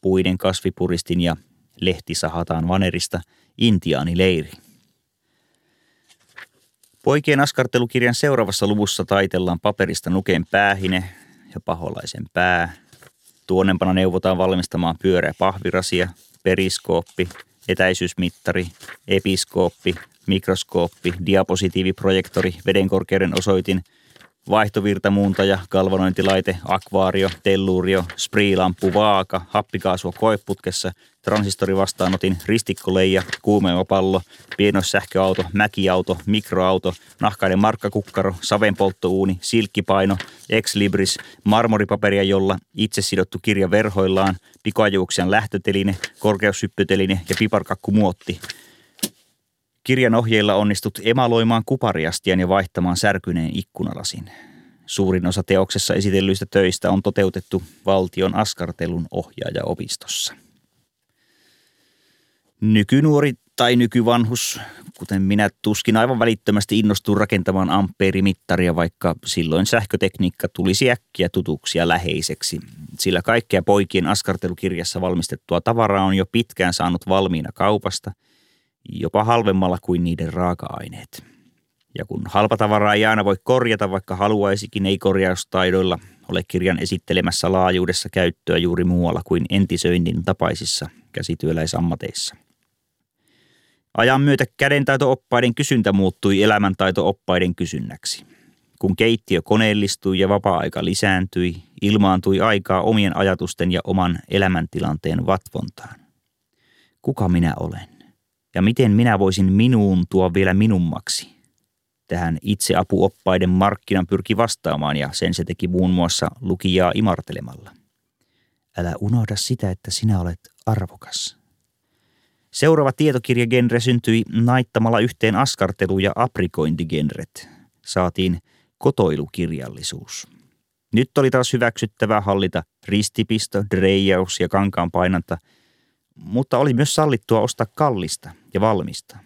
puiden kasvipuristin ja lehti sahataan vanerista intiaanileiri. Poikien askartelukirjan seuraavassa luvussa taitellaan paperista nukeen päähine ja paholaisen pää. Tuonnempana neuvotaan valmistamaan pyöreä pahvirasia, periskooppi, etäisyysmittari, episkooppi, mikroskooppi, diapositiiviprojektori, vedenkorkeuden osoitin – vaihtovirtamuuntaja, galvanointilaite, akvaario, telluurio, spriilampu, vaaka, happikaasua koeputkessa, transistorivastaanotin, ristikkoleija, kuumeopallo, pienoissähköauto, mäkiauto, mikroauto, nahkainen markkakukkaro, savenpolttouuni, silkkipaino, ex-libris, marmoripaperia, jolla itse sidottu kirja verhoillaan, pikajuoksijan lähtöteline, korkeussyppyteline ja piparkakkumuotti. Kirjan ohjeilla onnistut emaloimaan kupariastian ja vaihtamaan särkyneen ikkunalasin. Suurin osa teoksessa esitellyistä töistä on toteutettu valtion askartelun ohjaajaopistossa. Nykynuori tai nykyvanhus, kuten minä tuskin aivan välittömästi innostuu rakentamaan ampeerimittaria, vaikka silloin sähkötekniikka tulisi äkkiä tutuksia läheiseksi, sillä kaikkea poikien askartelukirjassa valmistettua tavaraa on jo pitkään saanut valmiina kaupasta – jopa halvemmalla kuin niiden raaka-aineet. Ja kun halpatavaraa ei aina voi korjata, vaikka haluaisikin, ei korjaustaidoilla ole kirjan esittelemässä laajuudessa käyttöä juuri muualla kuin entisöinnin tapaisissa käsityöläisammateissa. Ajan myötä kädentaito-oppaiden kysyntä muuttui elämäntaito-oppaiden kysynnäksi. Kun keittiö koneellistui ja vapaa-aika lisääntyi, ilmaantui aikaa omien ajatusten ja oman elämäntilanteen vatvontaan. Kuka minä olen? Ja miten minä voisin minuun tuo vielä minummaksi. Tähän itseapuoppaiden markkinan pyrki vastaamaan ja sen se teki muun muassa lukijaa imartelemalla. Älä unohda sitä, että sinä olet arvokas. Seuraava tietokirjagenre syntyi naittamalla yhteen askartelu- ja aprikointigenret. Saatiin kotoilukirjallisuus. Nyt oli taas hyväksyttävää hallita ristipisto, dreijaus ja kankaan painanta – mutta oli myös sallittua ostaa kallista ja valmista,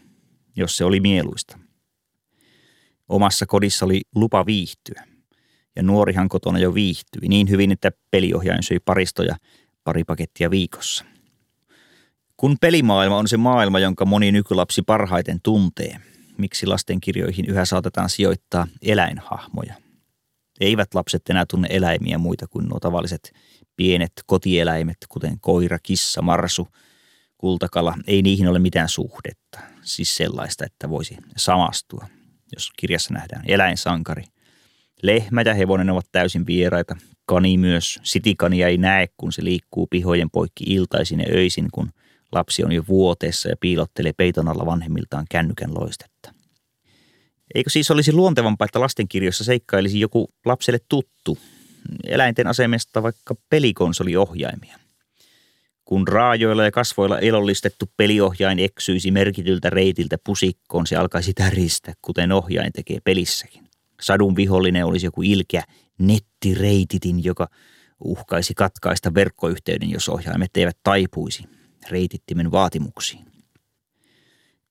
jos se oli mieluista. Omassa kodissa oli lupa viihtyä, ja nuorihan kotona jo viihtyi niin hyvin, että peliohjaajan söi paristoja pari pakettia viikossa. Kun pelimaailma on se maailma, jonka moni nykylapsi parhaiten tuntee, miksi lastenkirjoihin yhä saatetaan sijoittaa eläinhahmoja. Eivät lapset enää tunne eläimiä muita kuin nuo tavalliset pienet kotieläimet, kuten koira, kissa, marsu, kultakala, ei niihin ole mitään suhdetta. Siis sellaista, että voisi samastua, jos kirjassa nähdään eläinsankari. Lehmä ja hevonen ovat täysin vieraita. Kani myös. Sitikania ei näe, kun se liikkuu pihojen poikki iltaisin ja öisin, kun lapsi on jo vuoteessa ja piilottelee peiton alla vanhemmiltaan kännykän loistetta. Eikö siis olisi luontevampaa, että lastenkirjoissa seikkailisi joku lapselle tuttu, eläinten asemesta vaikka pelikonsoliohjaimia. Kun raajoilla ja kasvoilla elollistettu peliohjain eksyisi merkityltä reitiltä pusikkoon, se alkaisi täristä, kuten ohjain tekee pelissäkin. Sadun vihollinen olisi joku ilkeä nettireititin, joka uhkaisi katkaista verkkoyhteyden, jos ohjaimet eivät taipuisi reitittimen vaatimuksiin.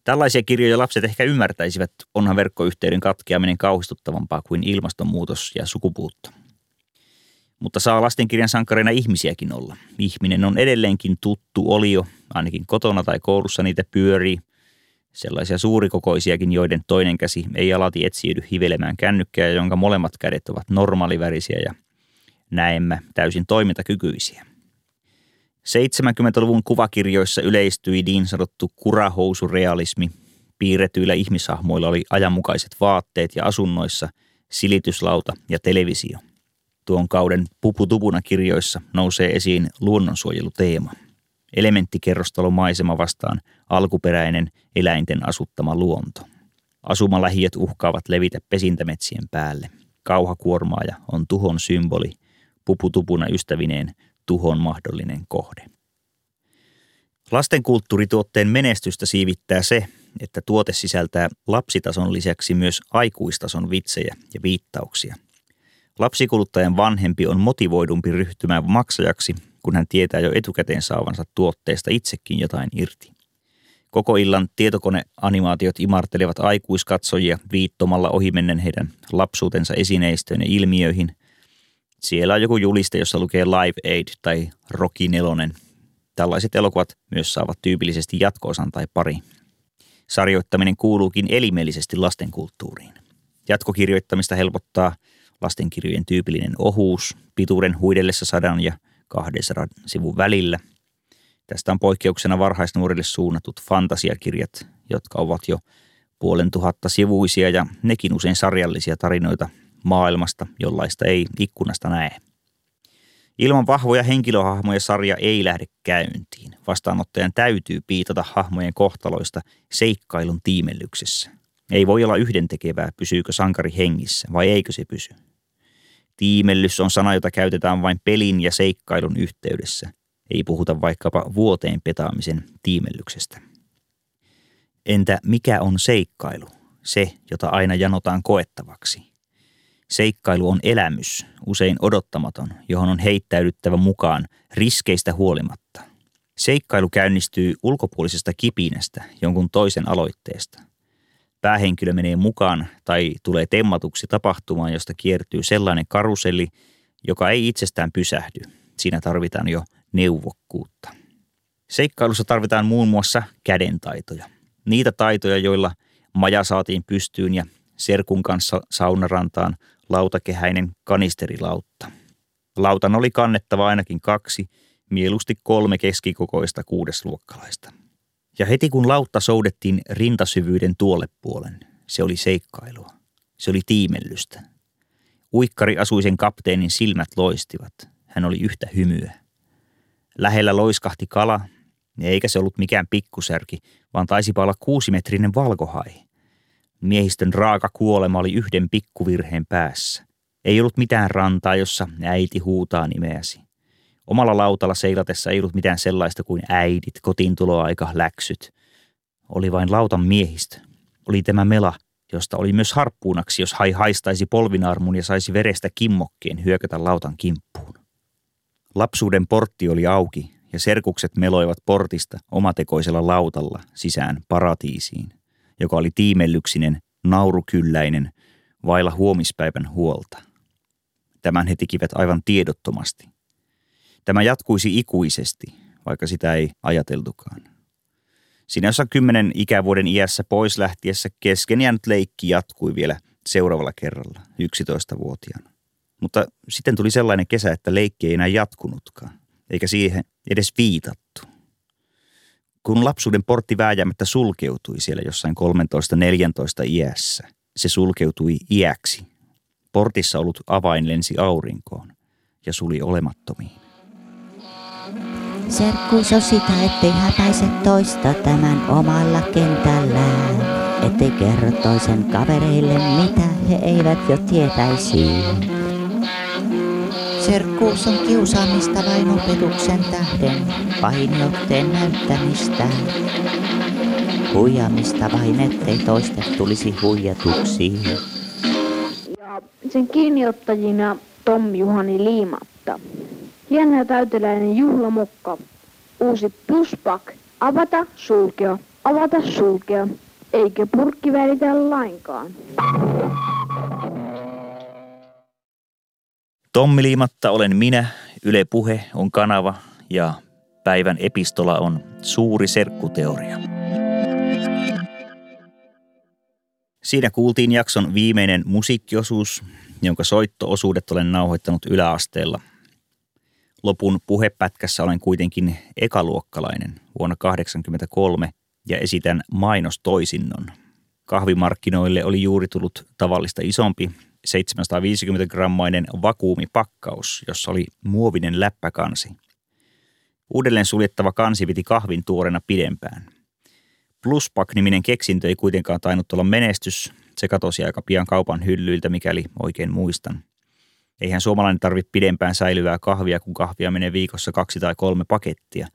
Tällaisia kirjoja lapset ehkä ymmärtäisivät, onhan verkkoyhteyden katkeaminen kauhistuttavampaa kuin ilmastonmuutos ja sukupuutto. Mutta saa lastenkirjan sankareina ihmisiäkin olla. Ihminen on edelleenkin tuttu olio, ainakin kotona tai koulussa niitä pyörii. Sellaisia suurikokoisiakin, joiden toinen käsi ei alati etsiydy hivelemään kännykkää, jonka molemmat kädet ovat normaalivärisiä ja näemme täysin toimintakykyisiä. 70-luvun kuvakirjoissa yleistyi niin sanottu kurahousurealismi. Piirretyillä ihmishahmoilla oli ajanmukaiset vaatteet ja asunnoissa silityslauta ja televisio tuon kauden Puputupuna kirjoissa nousee esiin luonnonsuojeluteema. Elementtikerrostalomaisema vastaan alkuperäinen eläinten asuttama luonto. Asumalähiöt uhkaavat levitä pesintämetsien päälle. Kauhakuormaaja on tuhon symboli. Puputupuna ystävineen tuhon mahdollinen kohde. Lastenkulttuurituotteen menestystä siivittää se, että tuote sisältää lapsitason lisäksi myös aikuistason vitsejä ja viittauksia. Lapsikuluttajan vanhempi on motivoidumpi ryhtymään maksajaksi, kun hän tietää jo etukäteen saavansa tuotteesta itsekin jotain irti. Koko illan tietokoneanimaatiot imartelevat aikuiskatsojia viittomalla ohimennen heidän lapsuutensa esineistöön ja ilmiöihin. Siellä on joku juliste, jossa lukee Live Aid tai Rocky Nelonen. Tällaiset elokuvat myös saavat tyypillisesti jatkoosan tai pari. Sarjoittaminen kuuluukin elimellisesti lastenkulttuuriin. Jatkokirjoittamista helpottaa lastenkirjojen tyypillinen ohuus, pituuden huidellessa sadan ja 200 sivun välillä – Tästä on poikkeuksena varhaisnuorille suunnatut fantasiakirjat, jotka ovat jo puolen tuhatta sivuisia ja nekin usein sarjallisia tarinoita maailmasta, jollaista ei ikkunasta näe. Ilman vahvoja henkilöhahmoja sarja ei lähde käyntiin. Vastaanottajan täytyy piitata hahmojen kohtaloista seikkailun tiimellyksessä. Ei voi olla yhdentekevää, pysyykö sankari hengissä vai eikö se pysy. Tiimellys on sana, jota käytetään vain pelin ja seikkailun yhteydessä. Ei puhuta vaikkapa vuoteen petaamisen tiimellyksestä. Entä mikä on seikkailu? Se, jota aina janotaan koettavaksi. Seikkailu on elämys, usein odottamaton, johon on heittäydyttävä mukaan riskeistä huolimatta. Seikkailu käynnistyy ulkopuolisesta kipinästä, jonkun toisen aloitteesta. Päähenkilö menee mukaan tai tulee temmatuksi tapahtumaan, josta kiertyy sellainen karuselli, joka ei itsestään pysähdy. Siinä tarvitaan jo neuvokkuutta. Seikkailussa tarvitaan muun muassa kädentaitoja. Niitä taitoja, joilla maja saatiin pystyyn ja serkun kanssa saunarantaan lautakehäinen kanisterilautta. Lautan oli kannettava ainakin kaksi, mieluusti kolme keskikokoista kuudesluokkalaista. Ja heti kun lautta soudettiin rintasyvyyden tuolle puolen, se oli seikkailua. Se oli tiimellystä. Uikkari asuisen kapteenin silmät loistivat. Hän oli yhtä hymyä. Lähellä loiskahti kala, eikä se ollut mikään pikkusärki, vaan taisipa olla kuusimetrinen valkohai. Miehistön raaka kuolema oli yhden pikkuvirheen päässä. Ei ollut mitään rantaa, jossa äiti huutaa nimeäsi. Omalla lautalla seilatessa ei ollut mitään sellaista kuin äidit, kotiintuloaika, läksyt. Oli vain lautan miehistö. Oli tämä mela, josta oli myös harppuunaksi, jos hai haistaisi polvinarmun ja saisi verestä kimmokkeen hyökätä lautan kimppuun. Lapsuuden portti oli auki ja serkukset meloivat portista omatekoisella lautalla sisään paratiisiin, joka oli tiimellyksinen, naurukylläinen, vailla huomispäivän huolta. Tämän he tekivät aivan tiedottomasti. Tämä jatkuisi ikuisesti, vaikka sitä ei ajateltukaan. Siinä jossa kymmenen ikävuoden iässä pois lähtiessä kesken jäänyt leikki jatkui vielä seuraavalla kerralla, 11-vuotiaana. Mutta sitten tuli sellainen kesä, että leikki ei enää jatkunutkaan, eikä siihen edes viitattu. Kun lapsuuden portti vääjäämättä sulkeutui siellä jossain 13-14 iässä, se sulkeutui iäksi. Portissa ollut avain lensi aurinkoon ja suli olemattomiin. Serkkuus on sitä, ettei häpäise toista tämän omalla kentällään. Ettei kerro toisen kavereille, mitä he eivät jo tietäisi. Serkkuus on kiusaamista vain opetuksen tähden, pahinotteen näyttämistä. Huijamista vain, ettei toiste tulisi huijatuksi. Ja sen kiinniottajina Tom Juhani Liimatta. Hieno täyteläinen juhlamokka. Uusi pluspak. Avata, sulkea. Avata, sulkea. Eikä purkki välitä lainkaan. Tommi Liimatta olen minä, Yle Puhe on kanava ja päivän epistola on Suuri serkkuteoria. Siinä kuultiin jakson viimeinen musiikkiosuus, jonka soittoosuudet olen nauhoittanut yläasteella. Lopun puhepätkässä olen kuitenkin ekaluokkalainen vuonna 1983 ja esitän mainostoisinnon. Kahvimarkkinoille oli juuri tullut tavallista isompi 750-grammainen vakuumipakkaus, jossa oli muovinen läppäkansi. Uudelleen suljettava kansi piti kahvin tuorena pidempään. Pluspak-niminen keksintö ei kuitenkaan tainnut olla menestys. Se katosi aika pian kaupan hyllyiltä, mikäli oikein muistan. Eihän suomalainen tarvitse pidempään säilyvää kahvia, kun kahvia menee viikossa kaksi tai kolme pakettia.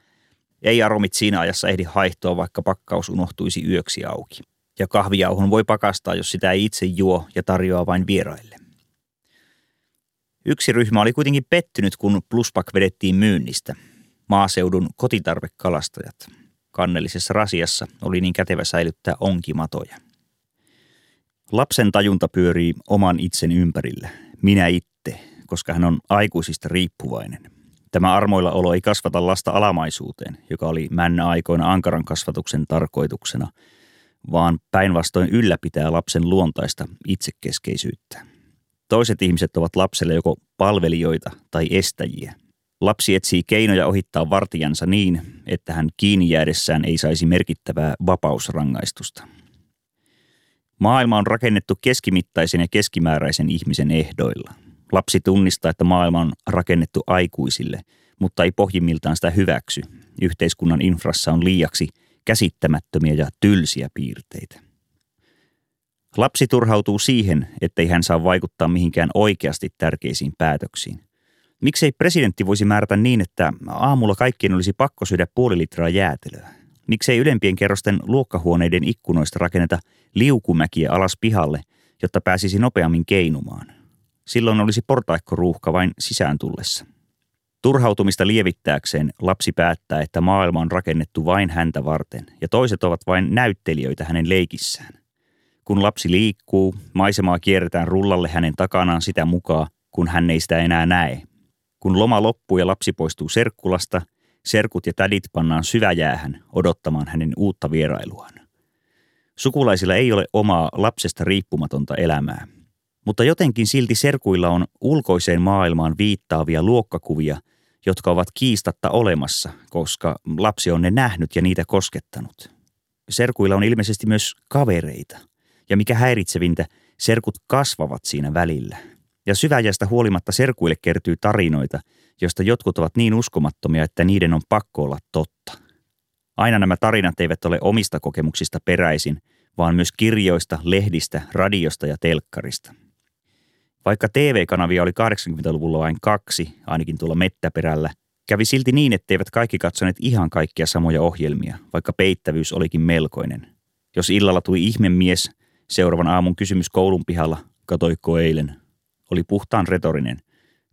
Ei aromit siinä ajassa ehdi haihtoa, vaikka pakkaus unohtuisi yöksi auki. Ja kahvijauhon voi pakastaa, jos sitä ei itse juo ja tarjoaa vain vieraille. Yksi ryhmä oli kuitenkin pettynyt, kun pluspak vedettiin myynnistä. Maaseudun kotitarvekalastajat. Kannellisessa rasiassa oli niin kätevä säilyttää onkimatoja. Lapsen tajunta pyörii oman itsen ympärillä. Minä itse, koska hän on aikuisista riippuvainen. Tämä armoilla olo ei kasvata lasta alamaisuuteen, joka oli männä aikoina ankaran kasvatuksen tarkoituksena, vaan päinvastoin ylläpitää lapsen luontaista itsekeskeisyyttä. Toiset ihmiset ovat lapselle joko palvelijoita tai estäjiä. Lapsi etsii keinoja ohittaa vartijansa niin, että hän kiinni jäädessään ei saisi merkittävää vapausrangaistusta. Maailma on rakennettu keskimittaisen ja keskimääräisen ihmisen ehdoilla. Lapsi tunnistaa, että maailma on rakennettu aikuisille, mutta ei pohjimmiltaan sitä hyväksy. Yhteiskunnan infrassa on liiaksi käsittämättömiä ja tylsiä piirteitä. Lapsi turhautuu siihen, ettei hän saa vaikuttaa mihinkään oikeasti tärkeisiin päätöksiin. Miksei presidentti voisi määrätä niin, että aamulla kaikkien olisi pakko syödä puoli litraa jäätelöä? Miksei ylempien kerrosten luokkahuoneiden ikkunoista rakenneta liukumäkiä alas pihalle, jotta pääsisi nopeammin keinumaan? Silloin olisi portaikkoruuhka vain sisään tullessa. Turhautumista lievittääkseen lapsi päättää, että maailma on rakennettu vain häntä varten ja toiset ovat vain näyttelijöitä hänen leikissään. Kun lapsi liikkuu, maisemaa kierretään rullalle hänen takanaan sitä mukaan, kun hän ei sitä enää näe. Kun loma loppuu ja lapsi poistuu serkkulasta, serkut ja tädit pannaan syväjäähän odottamaan hänen uutta vierailuaan. Sukulaisilla ei ole omaa lapsesta riippumatonta elämää, mutta jotenkin silti serkuilla on ulkoiseen maailmaan viittaavia luokkakuvia, jotka ovat kiistatta olemassa, koska lapsi on ne nähnyt ja niitä koskettanut. Serkuilla on ilmeisesti myös kavereita – ja mikä häiritsevintä, serkut kasvavat siinä välillä. Ja syväjästä huolimatta serkuille kertyy tarinoita, joista jotkut ovat niin uskomattomia, että niiden on pakko olla totta. Aina nämä tarinat eivät ole omista kokemuksista peräisin, vaan myös kirjoista, lehdistä, radiosta ja telkkarista. Vaikka TV-kanavia oli 80-luvulla vain kaksi, ainakin tuolla mettäperällä, kävi silti niin, etteivät kaikki katsoneet ihan kaikkia samoja ohjelmia, vaikka peittävyys olikin melkoinen. Jos illalla tuli ihmemies, Seuraavan aamun kysymys koulun pihalla, katoikko eilen, oli puhtaan retorinen.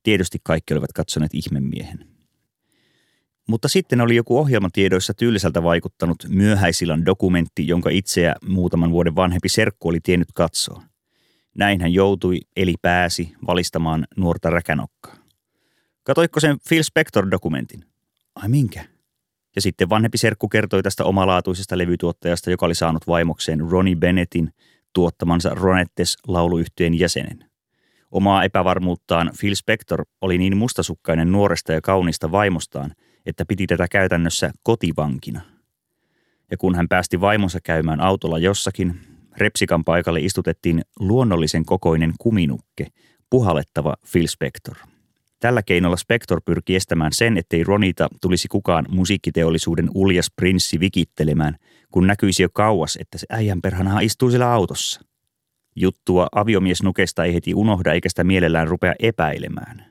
Tietysti kaikki olivat katsoneet ihmemiehen. Mutta sitten oli joku ohjelmatiedoissa tylsältä vaikuttanut myöhäisillan dokumentti, jonka itseä muutaman vuoden vanhempi serkku oli tiennyt katsoa. Näin hän joutui, eli pääsi, valistamaan nuorta räkänokkaa. Katoikko sen Phil Spector-dokumentin? Ai minkä? Ja sitten vanhempi serkku kertoi tästä omalaatuisesta levytuottajasta, joka oli saanut vaimokseen Ronnie Bennettin – tuottamansa Ronettes lauluyhtyeen jäsenen. Omaa epävarmuuttaan Phil Spector oli niin mustasukkainen nuoresta ja kaunista vaimostaan, että piti tätä käytännössä kotivankina. Ja kun hän päästi vaimonsa käymään autolla jossakin, repsikan paikalle istutettiin luonnollisen kokoinen kuminukke, puhalettava Phil Spector – Tällä keinolla Spector pyrki estämään sen, ettei Ronita tulisi kukaan musiikkiteollisuuden uljas prinssi vikittelemään, kun näkyisi jo kauas, että se äijän perhana istuu siellä autossa. Juttua aviomiesnukesta ei heti unohda eikä sitä mielellään rupea epäilemään.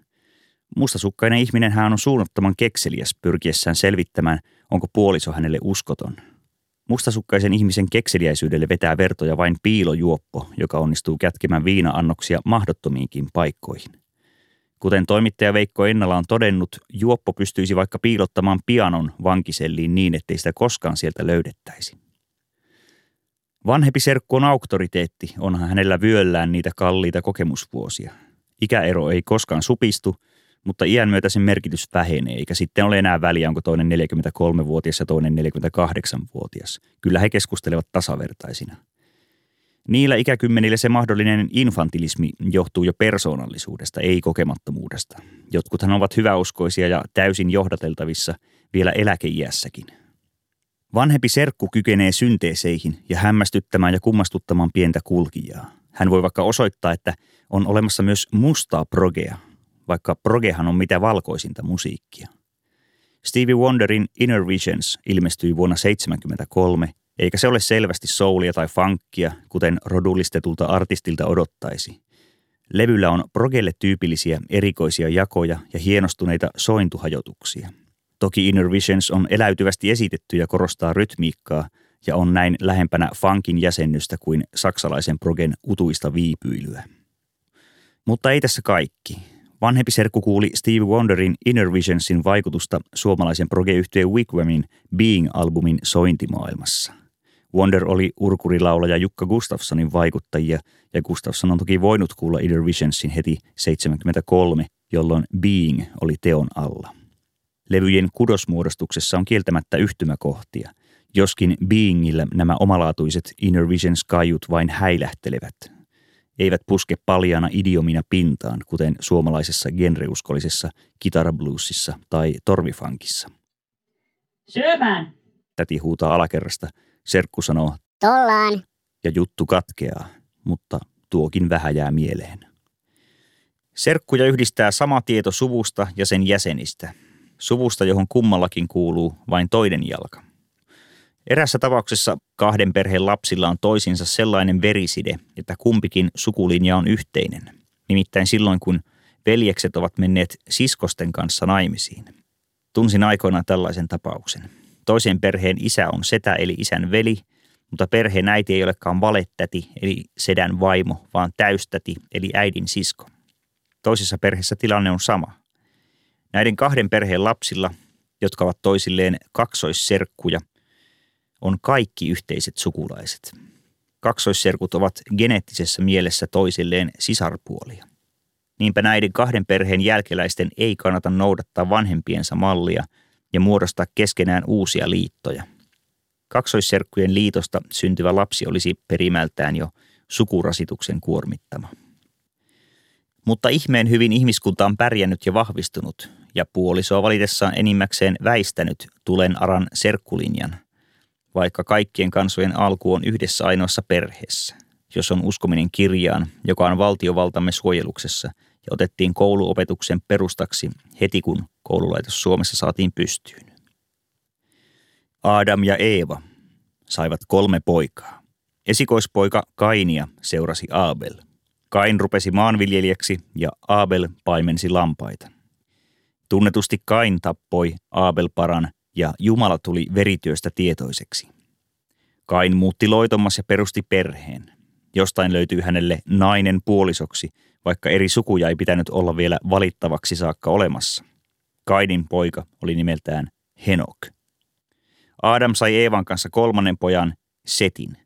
Mustasukkainen ihminen hän on suunnattoman kekseliäs pyrkiessään selvittämään, onko puoliso hänelle uskoton. Mustasukkaisen ihmisen kekseliäisyydelle vetää vertoja vain piilojuoppo, joka onnistuu kätkemään viina-annoksia mahdottomiinkin paikkoihin. Kuten toimittaja Veikko Ennala on todennut, juoppo pystyisi vaikka piilottamaan pianon vankiselliin niin, ettei sitä koskaan sieltä löydettäisi. Vanhempi serkku on auktoriteetti, onhan hänellä vyöllään niitä kalliita kokemusvuosia. Ikäero ei koskaan supistu, mutta iän myötä sen merkitys vähenee, eikä sitten ole enää väliä, onko toinen 43-vuotias ja toinen 48-vuotias. Kyllä he keskustelevat tasavertaisina – Niillä ikäkymmenillä se mahdollinen infantilismi johtuu jo persoonallisuudesta, ei kokemattomuudesta. Jotkuthan ovat hyväuskoisia ja täysin johdateltavissa vielä eläkeiässäkin. Vanhempi serkku kykenee synteeseihin ja hämmästyttämään ja kummastuttamaan pientä kulkijaa. Hän voi vaikka osoittaa, että on olemassa myös mustaa progea, vaikka progehan on mitä valkoisinta musiikkia. Stevie Wonderin Inner Visions ilmestyi vuonna 1973 eikä se ole selvästi soulia tai funkkia, kuten rodullistetulta artistilta odottaisi. Levyllä on progelle tyypillisiä erikoisia jakoja ja hienostuneita sointuhajotuksia. Toki Inner Visions on eläytyvästi esitetty ja korostaa rytmiikkaa ja on näin lähempänä funkin jäsennystä kuin saksalaisen progen utuista viipyilyä. Mutta ei tässä kaikki. Vanhempi serkku kuuli Steve Wonderin Inner Visionsin vaikutusta suomalaisen proge-yhtyeen Wigwamin Being-albumin sointimaailmassa. Wonder oli urkurilaulaja Jukka Gustafssonin vaikuttajia, ja Gustafsson on toki voinut kuulla Inner Visionsin heti 73, jolloin Being oli teon alla. Levyjen kudosmuodostuksessa on kieltämättä yhtymäkohtia, joskin Beingillä nämä omalaatuiset Inner Visions kaiut vain häilähtelevät, eivät puske paljana idiomina pintaan, kuten suomalaisessa genreuskollisessa kitarabluesissa tai torvifankissa. Syömään! Täti huutaa alakerrasta, serkku sanoo Tollaan. ja juttu katkeaa, mutta tuokin vähän jää mieleen. Serkkuja yhdistää sama tieto suvusta ja sen jäsenistä. Suvusta, johon kummallakin kuuluu vain toinen jalka. Erässä tapauksessa kahden perheen lapsilla on toisinsa sellainen veriside, että kumpikin sukulinja on yhteinen. Nimittäin silloin, kun veljekset ovat menneet siskosten kanssa naimisiin. Tunsin aikoinaan tällaisen tapauksen. Toisen perheen isä on setä eli isän veli, mutta perheen äiti ei olekaan valettäti eli sedän vaimo, vaan täystäti eli äidin sisko. Toisessa perheessä tilanne on sama. Näiden kahden perheen lapsilla, jotka ovat toisilleen kaksoisserkkuja, on kaikki yhteiset sukulaiset. Kaksoisserkut ovat geneettisessä mielessä toisilleen sisarpuolia. Niinpä näiden kahden perheen jälkeläisten ei kannata noudattaa vanhempiensa mallia ja muodostaa keskenään uusia liittoja. Kaksoisserkkujen liitosta syntyvä lapsi olisi perimältään jo sukurasituksen kuormittama. Mutta ihmeen hyvin ihmiskunta on pärjännyt ja vahvistunut, ja puolisoa valitessaan enimmäkseen väistänyt tulen aran serkkulinjan – vaikka kaikkien kansojen alku on yhdessä ainoassa perheessä, jos on uskominen kirjaan, joka on valtiovaltamme suojeluksessa ja otettiin kouluopetuksen perustaksi heti kun koululaitos Suomessa saatiin pystyyn. Adam ja Eeva saivat kolme poikaa. Esikoispoika Kainia seurasi Abel. Kain rupesi maanviljelijäksi ja Abel paimensi lampaita. Tunnetusti Kain tappoi Abel paran ja Jumala tuli verityöstä tietoiseksi. Kain muutti loitommas ja perusti perheen. Jostain löytyy hänelle nainen puolisoksi, vaikka eri sukuja ei pitänyt olla vielä valittavaksi saakka olemassa. Kainin poika oli nimeltään Henok. Adam sai Eevan kanssa kolmannen pojan, Setin.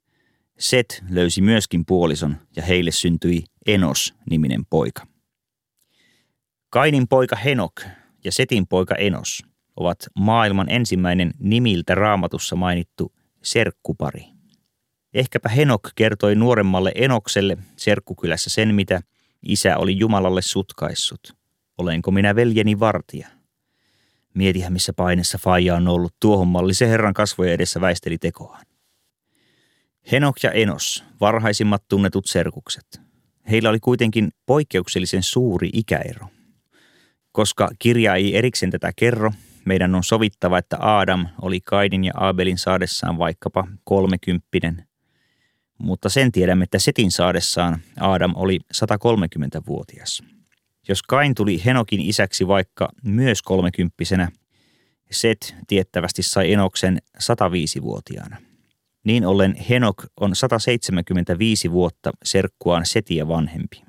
Set löysi myöskin puolison ja heille syntyi Enos-niminen poika. Kainin poika Henok ja Setin poika Enos – ovat maailman ensimmäinen nimiltä raamatussa mainittu serkkupari. Ehkäpä Henok kertoi nuoremmalle Enokselle serkkukylässä sen, mitä isä oli Jumalalle sutkaissut. Olenko minä veljeni vartija? Mietihän, missä painessa faija on ollut. Tuohon malli se Herran kasvojen edessä väisteli tekoaan. Henok ja Enos, varhaisimmat tunnetut serkukset. Heillä oli kuitenkin poikkeuksellisen suuri ikäero. Koska kirja ei erikseen tätä kerro, meidän on sovittava, että Adam oli Kaidin ja Abelin saadessaan vaikkapa kolmekymppinen. Mutta sen tiedämme, että Setin saadessaan Adam oli 130-vuotias. Jos Kain tuli Henokin isäksi vaikka myös kolmekymppisenä, Set tiettävästi sai Enoksen 105-vuotiaana. Niin ollen Henok on 175 vuotta serkkuaan Setiä vanhempi.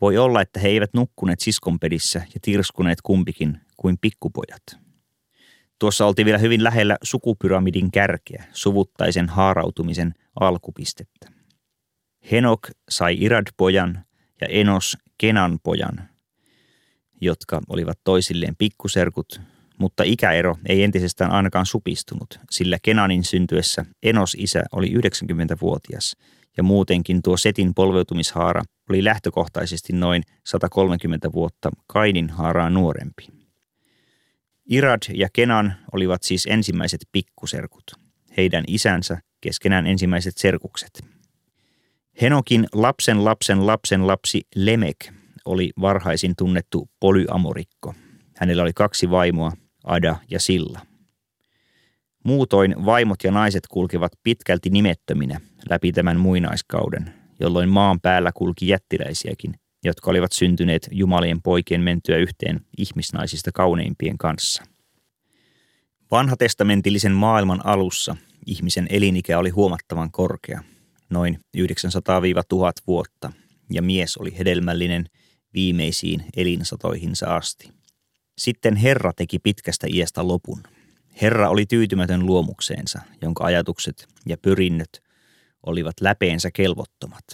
Voi olla, että he eivät nukkuneet siskonpedissä ja tirskuneet kumpikin kuin pikkupojat. Tuossa oltiin vielä hyvin lähellä sukupyramidin kärkeä, suvuttaisen haarautumisen alkupistettä. Henok sai Irad-pojan ja Enos Kenan pojan, jotka olivat toisilleen pikkuserkut, mutta ikäero ei entisestään ainakaan supistunut, sillä Kenanin syntyessä Enos isä oli 90-vuotias ja muutenkin tuo Setin polveutumishaara oli lähtökohtaisesti noin 130 vuotta Kainin haaraa nuorempi. Irad ja Kenan olivat siis ensimmäiset pikkuserkut, heidän isänsä keskenään ensimmäiset serkukset. Henokin lapsen lapsen lapsen lapsi Lemek oli varhaisin tunnettu polyamorikko. Hänellä oli kaksi vaimoa, Ada ja Silla. Muutoin vaimot ja naiset kulkevat pitkälti nimettöminä läpi tämän muinaiskauden, jolloin maan päällä kulki jättiläisiäkin, jotka olivat syntyneet jumalien poikien mentyä yhteen ihmisnaisista kauneimpien kanssa. Vanhatestamentillisen maailman alussa ihmisen elinikä oli huomattavan korkea, noin 900-1000 vuotta, ja mies oli hedelmällinen viimeisiin elinsatoihinsa asti. Sitten Herra teki pitkästä iästä lopun. Herra oli tyytymätön luomukseensa, jonka ajatukset ja pyrinnöt olivat läpeensä kelvottomat.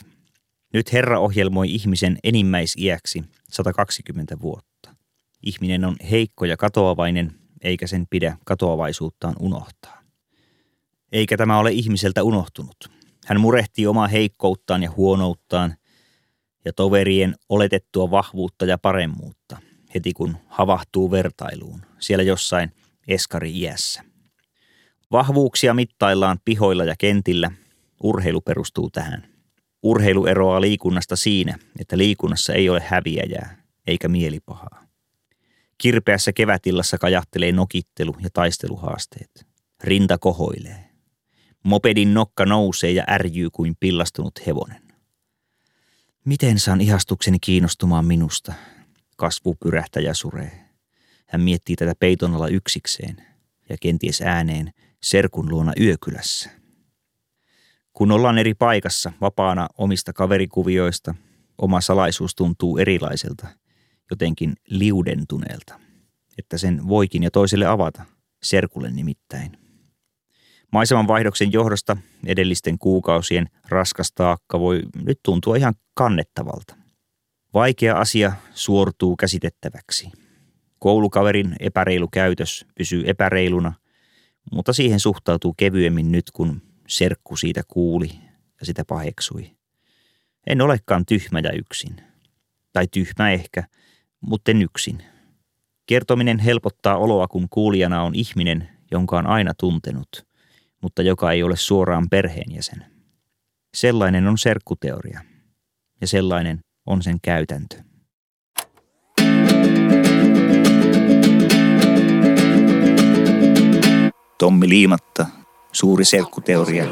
Nyt Herra ohjelmoi ihmisen enimmäisiäksi 120 vuotta. Ihminen on heikko ja katoavainen, eikä sen pidä katoavaisuuttaan unohtaa. Eikä tämä ole ihmiseltä unohtunut. Hän murehtii omaa heikkouttaan ja huonouttaan ja toverien oletettua vahvuutta ja paremmuutta heti kun havahtuu vertailuun siellä jossain eskari-iässä. Vahvuuksia mittaillaan pihoilla ja kentillä. Urheilu perustuu tähän. Urheilu eroaa liikunnasta siinä, että liikunnassa ei ole häviäjää eikä mielipahaa. Kirpeässä kevätillassa kajahtelee nokittelu ja taisteluhaasteet. Rinta kohoilee. Mopedin nokka nousee ja ärjyy kuin pillastunut hevonen. Miten saan ihastukseni kiinnostumaan minusta? Kasvu pyrähtää ja suree. Hän miettii tätä peiton alla yksikseen ja kenties ääneen serkun luona yökylässä. Kun ollaan eri paikassa, vapaana omista kaverikuvioista, oma salaisuus tuntuu erilaiselta, jotenkin liudentuneelta, että sen voikin ja toiselle avata, serkulle nimittäin. Maiseman vaihdoksen johdosta edellisten kuukausien raskas taakka voi nyt tuntua ihan kannettavalta. Vaikea asia suortuu käsitettäväksi. Koulukaverin epäreilu käytös pysyy epäreiluna, mutta siihen suhtautuu kevyemmin nyt, kun serkku siitä kuuli ja sitä paheksui. En olekaan tyhmä ja yksin. Tai tyhmä ehkä, mutta en yksin. Kertominen helpottaa oloa, kun kuulijana on ihminen, jonka on aina tuntenut, mutta joka ei ole suoraan perheenjäsen. Sellainen on serkkuteoria. Ja sellainen on sen käytäntö. Tommi Liimatta, suuri serkkuteoria.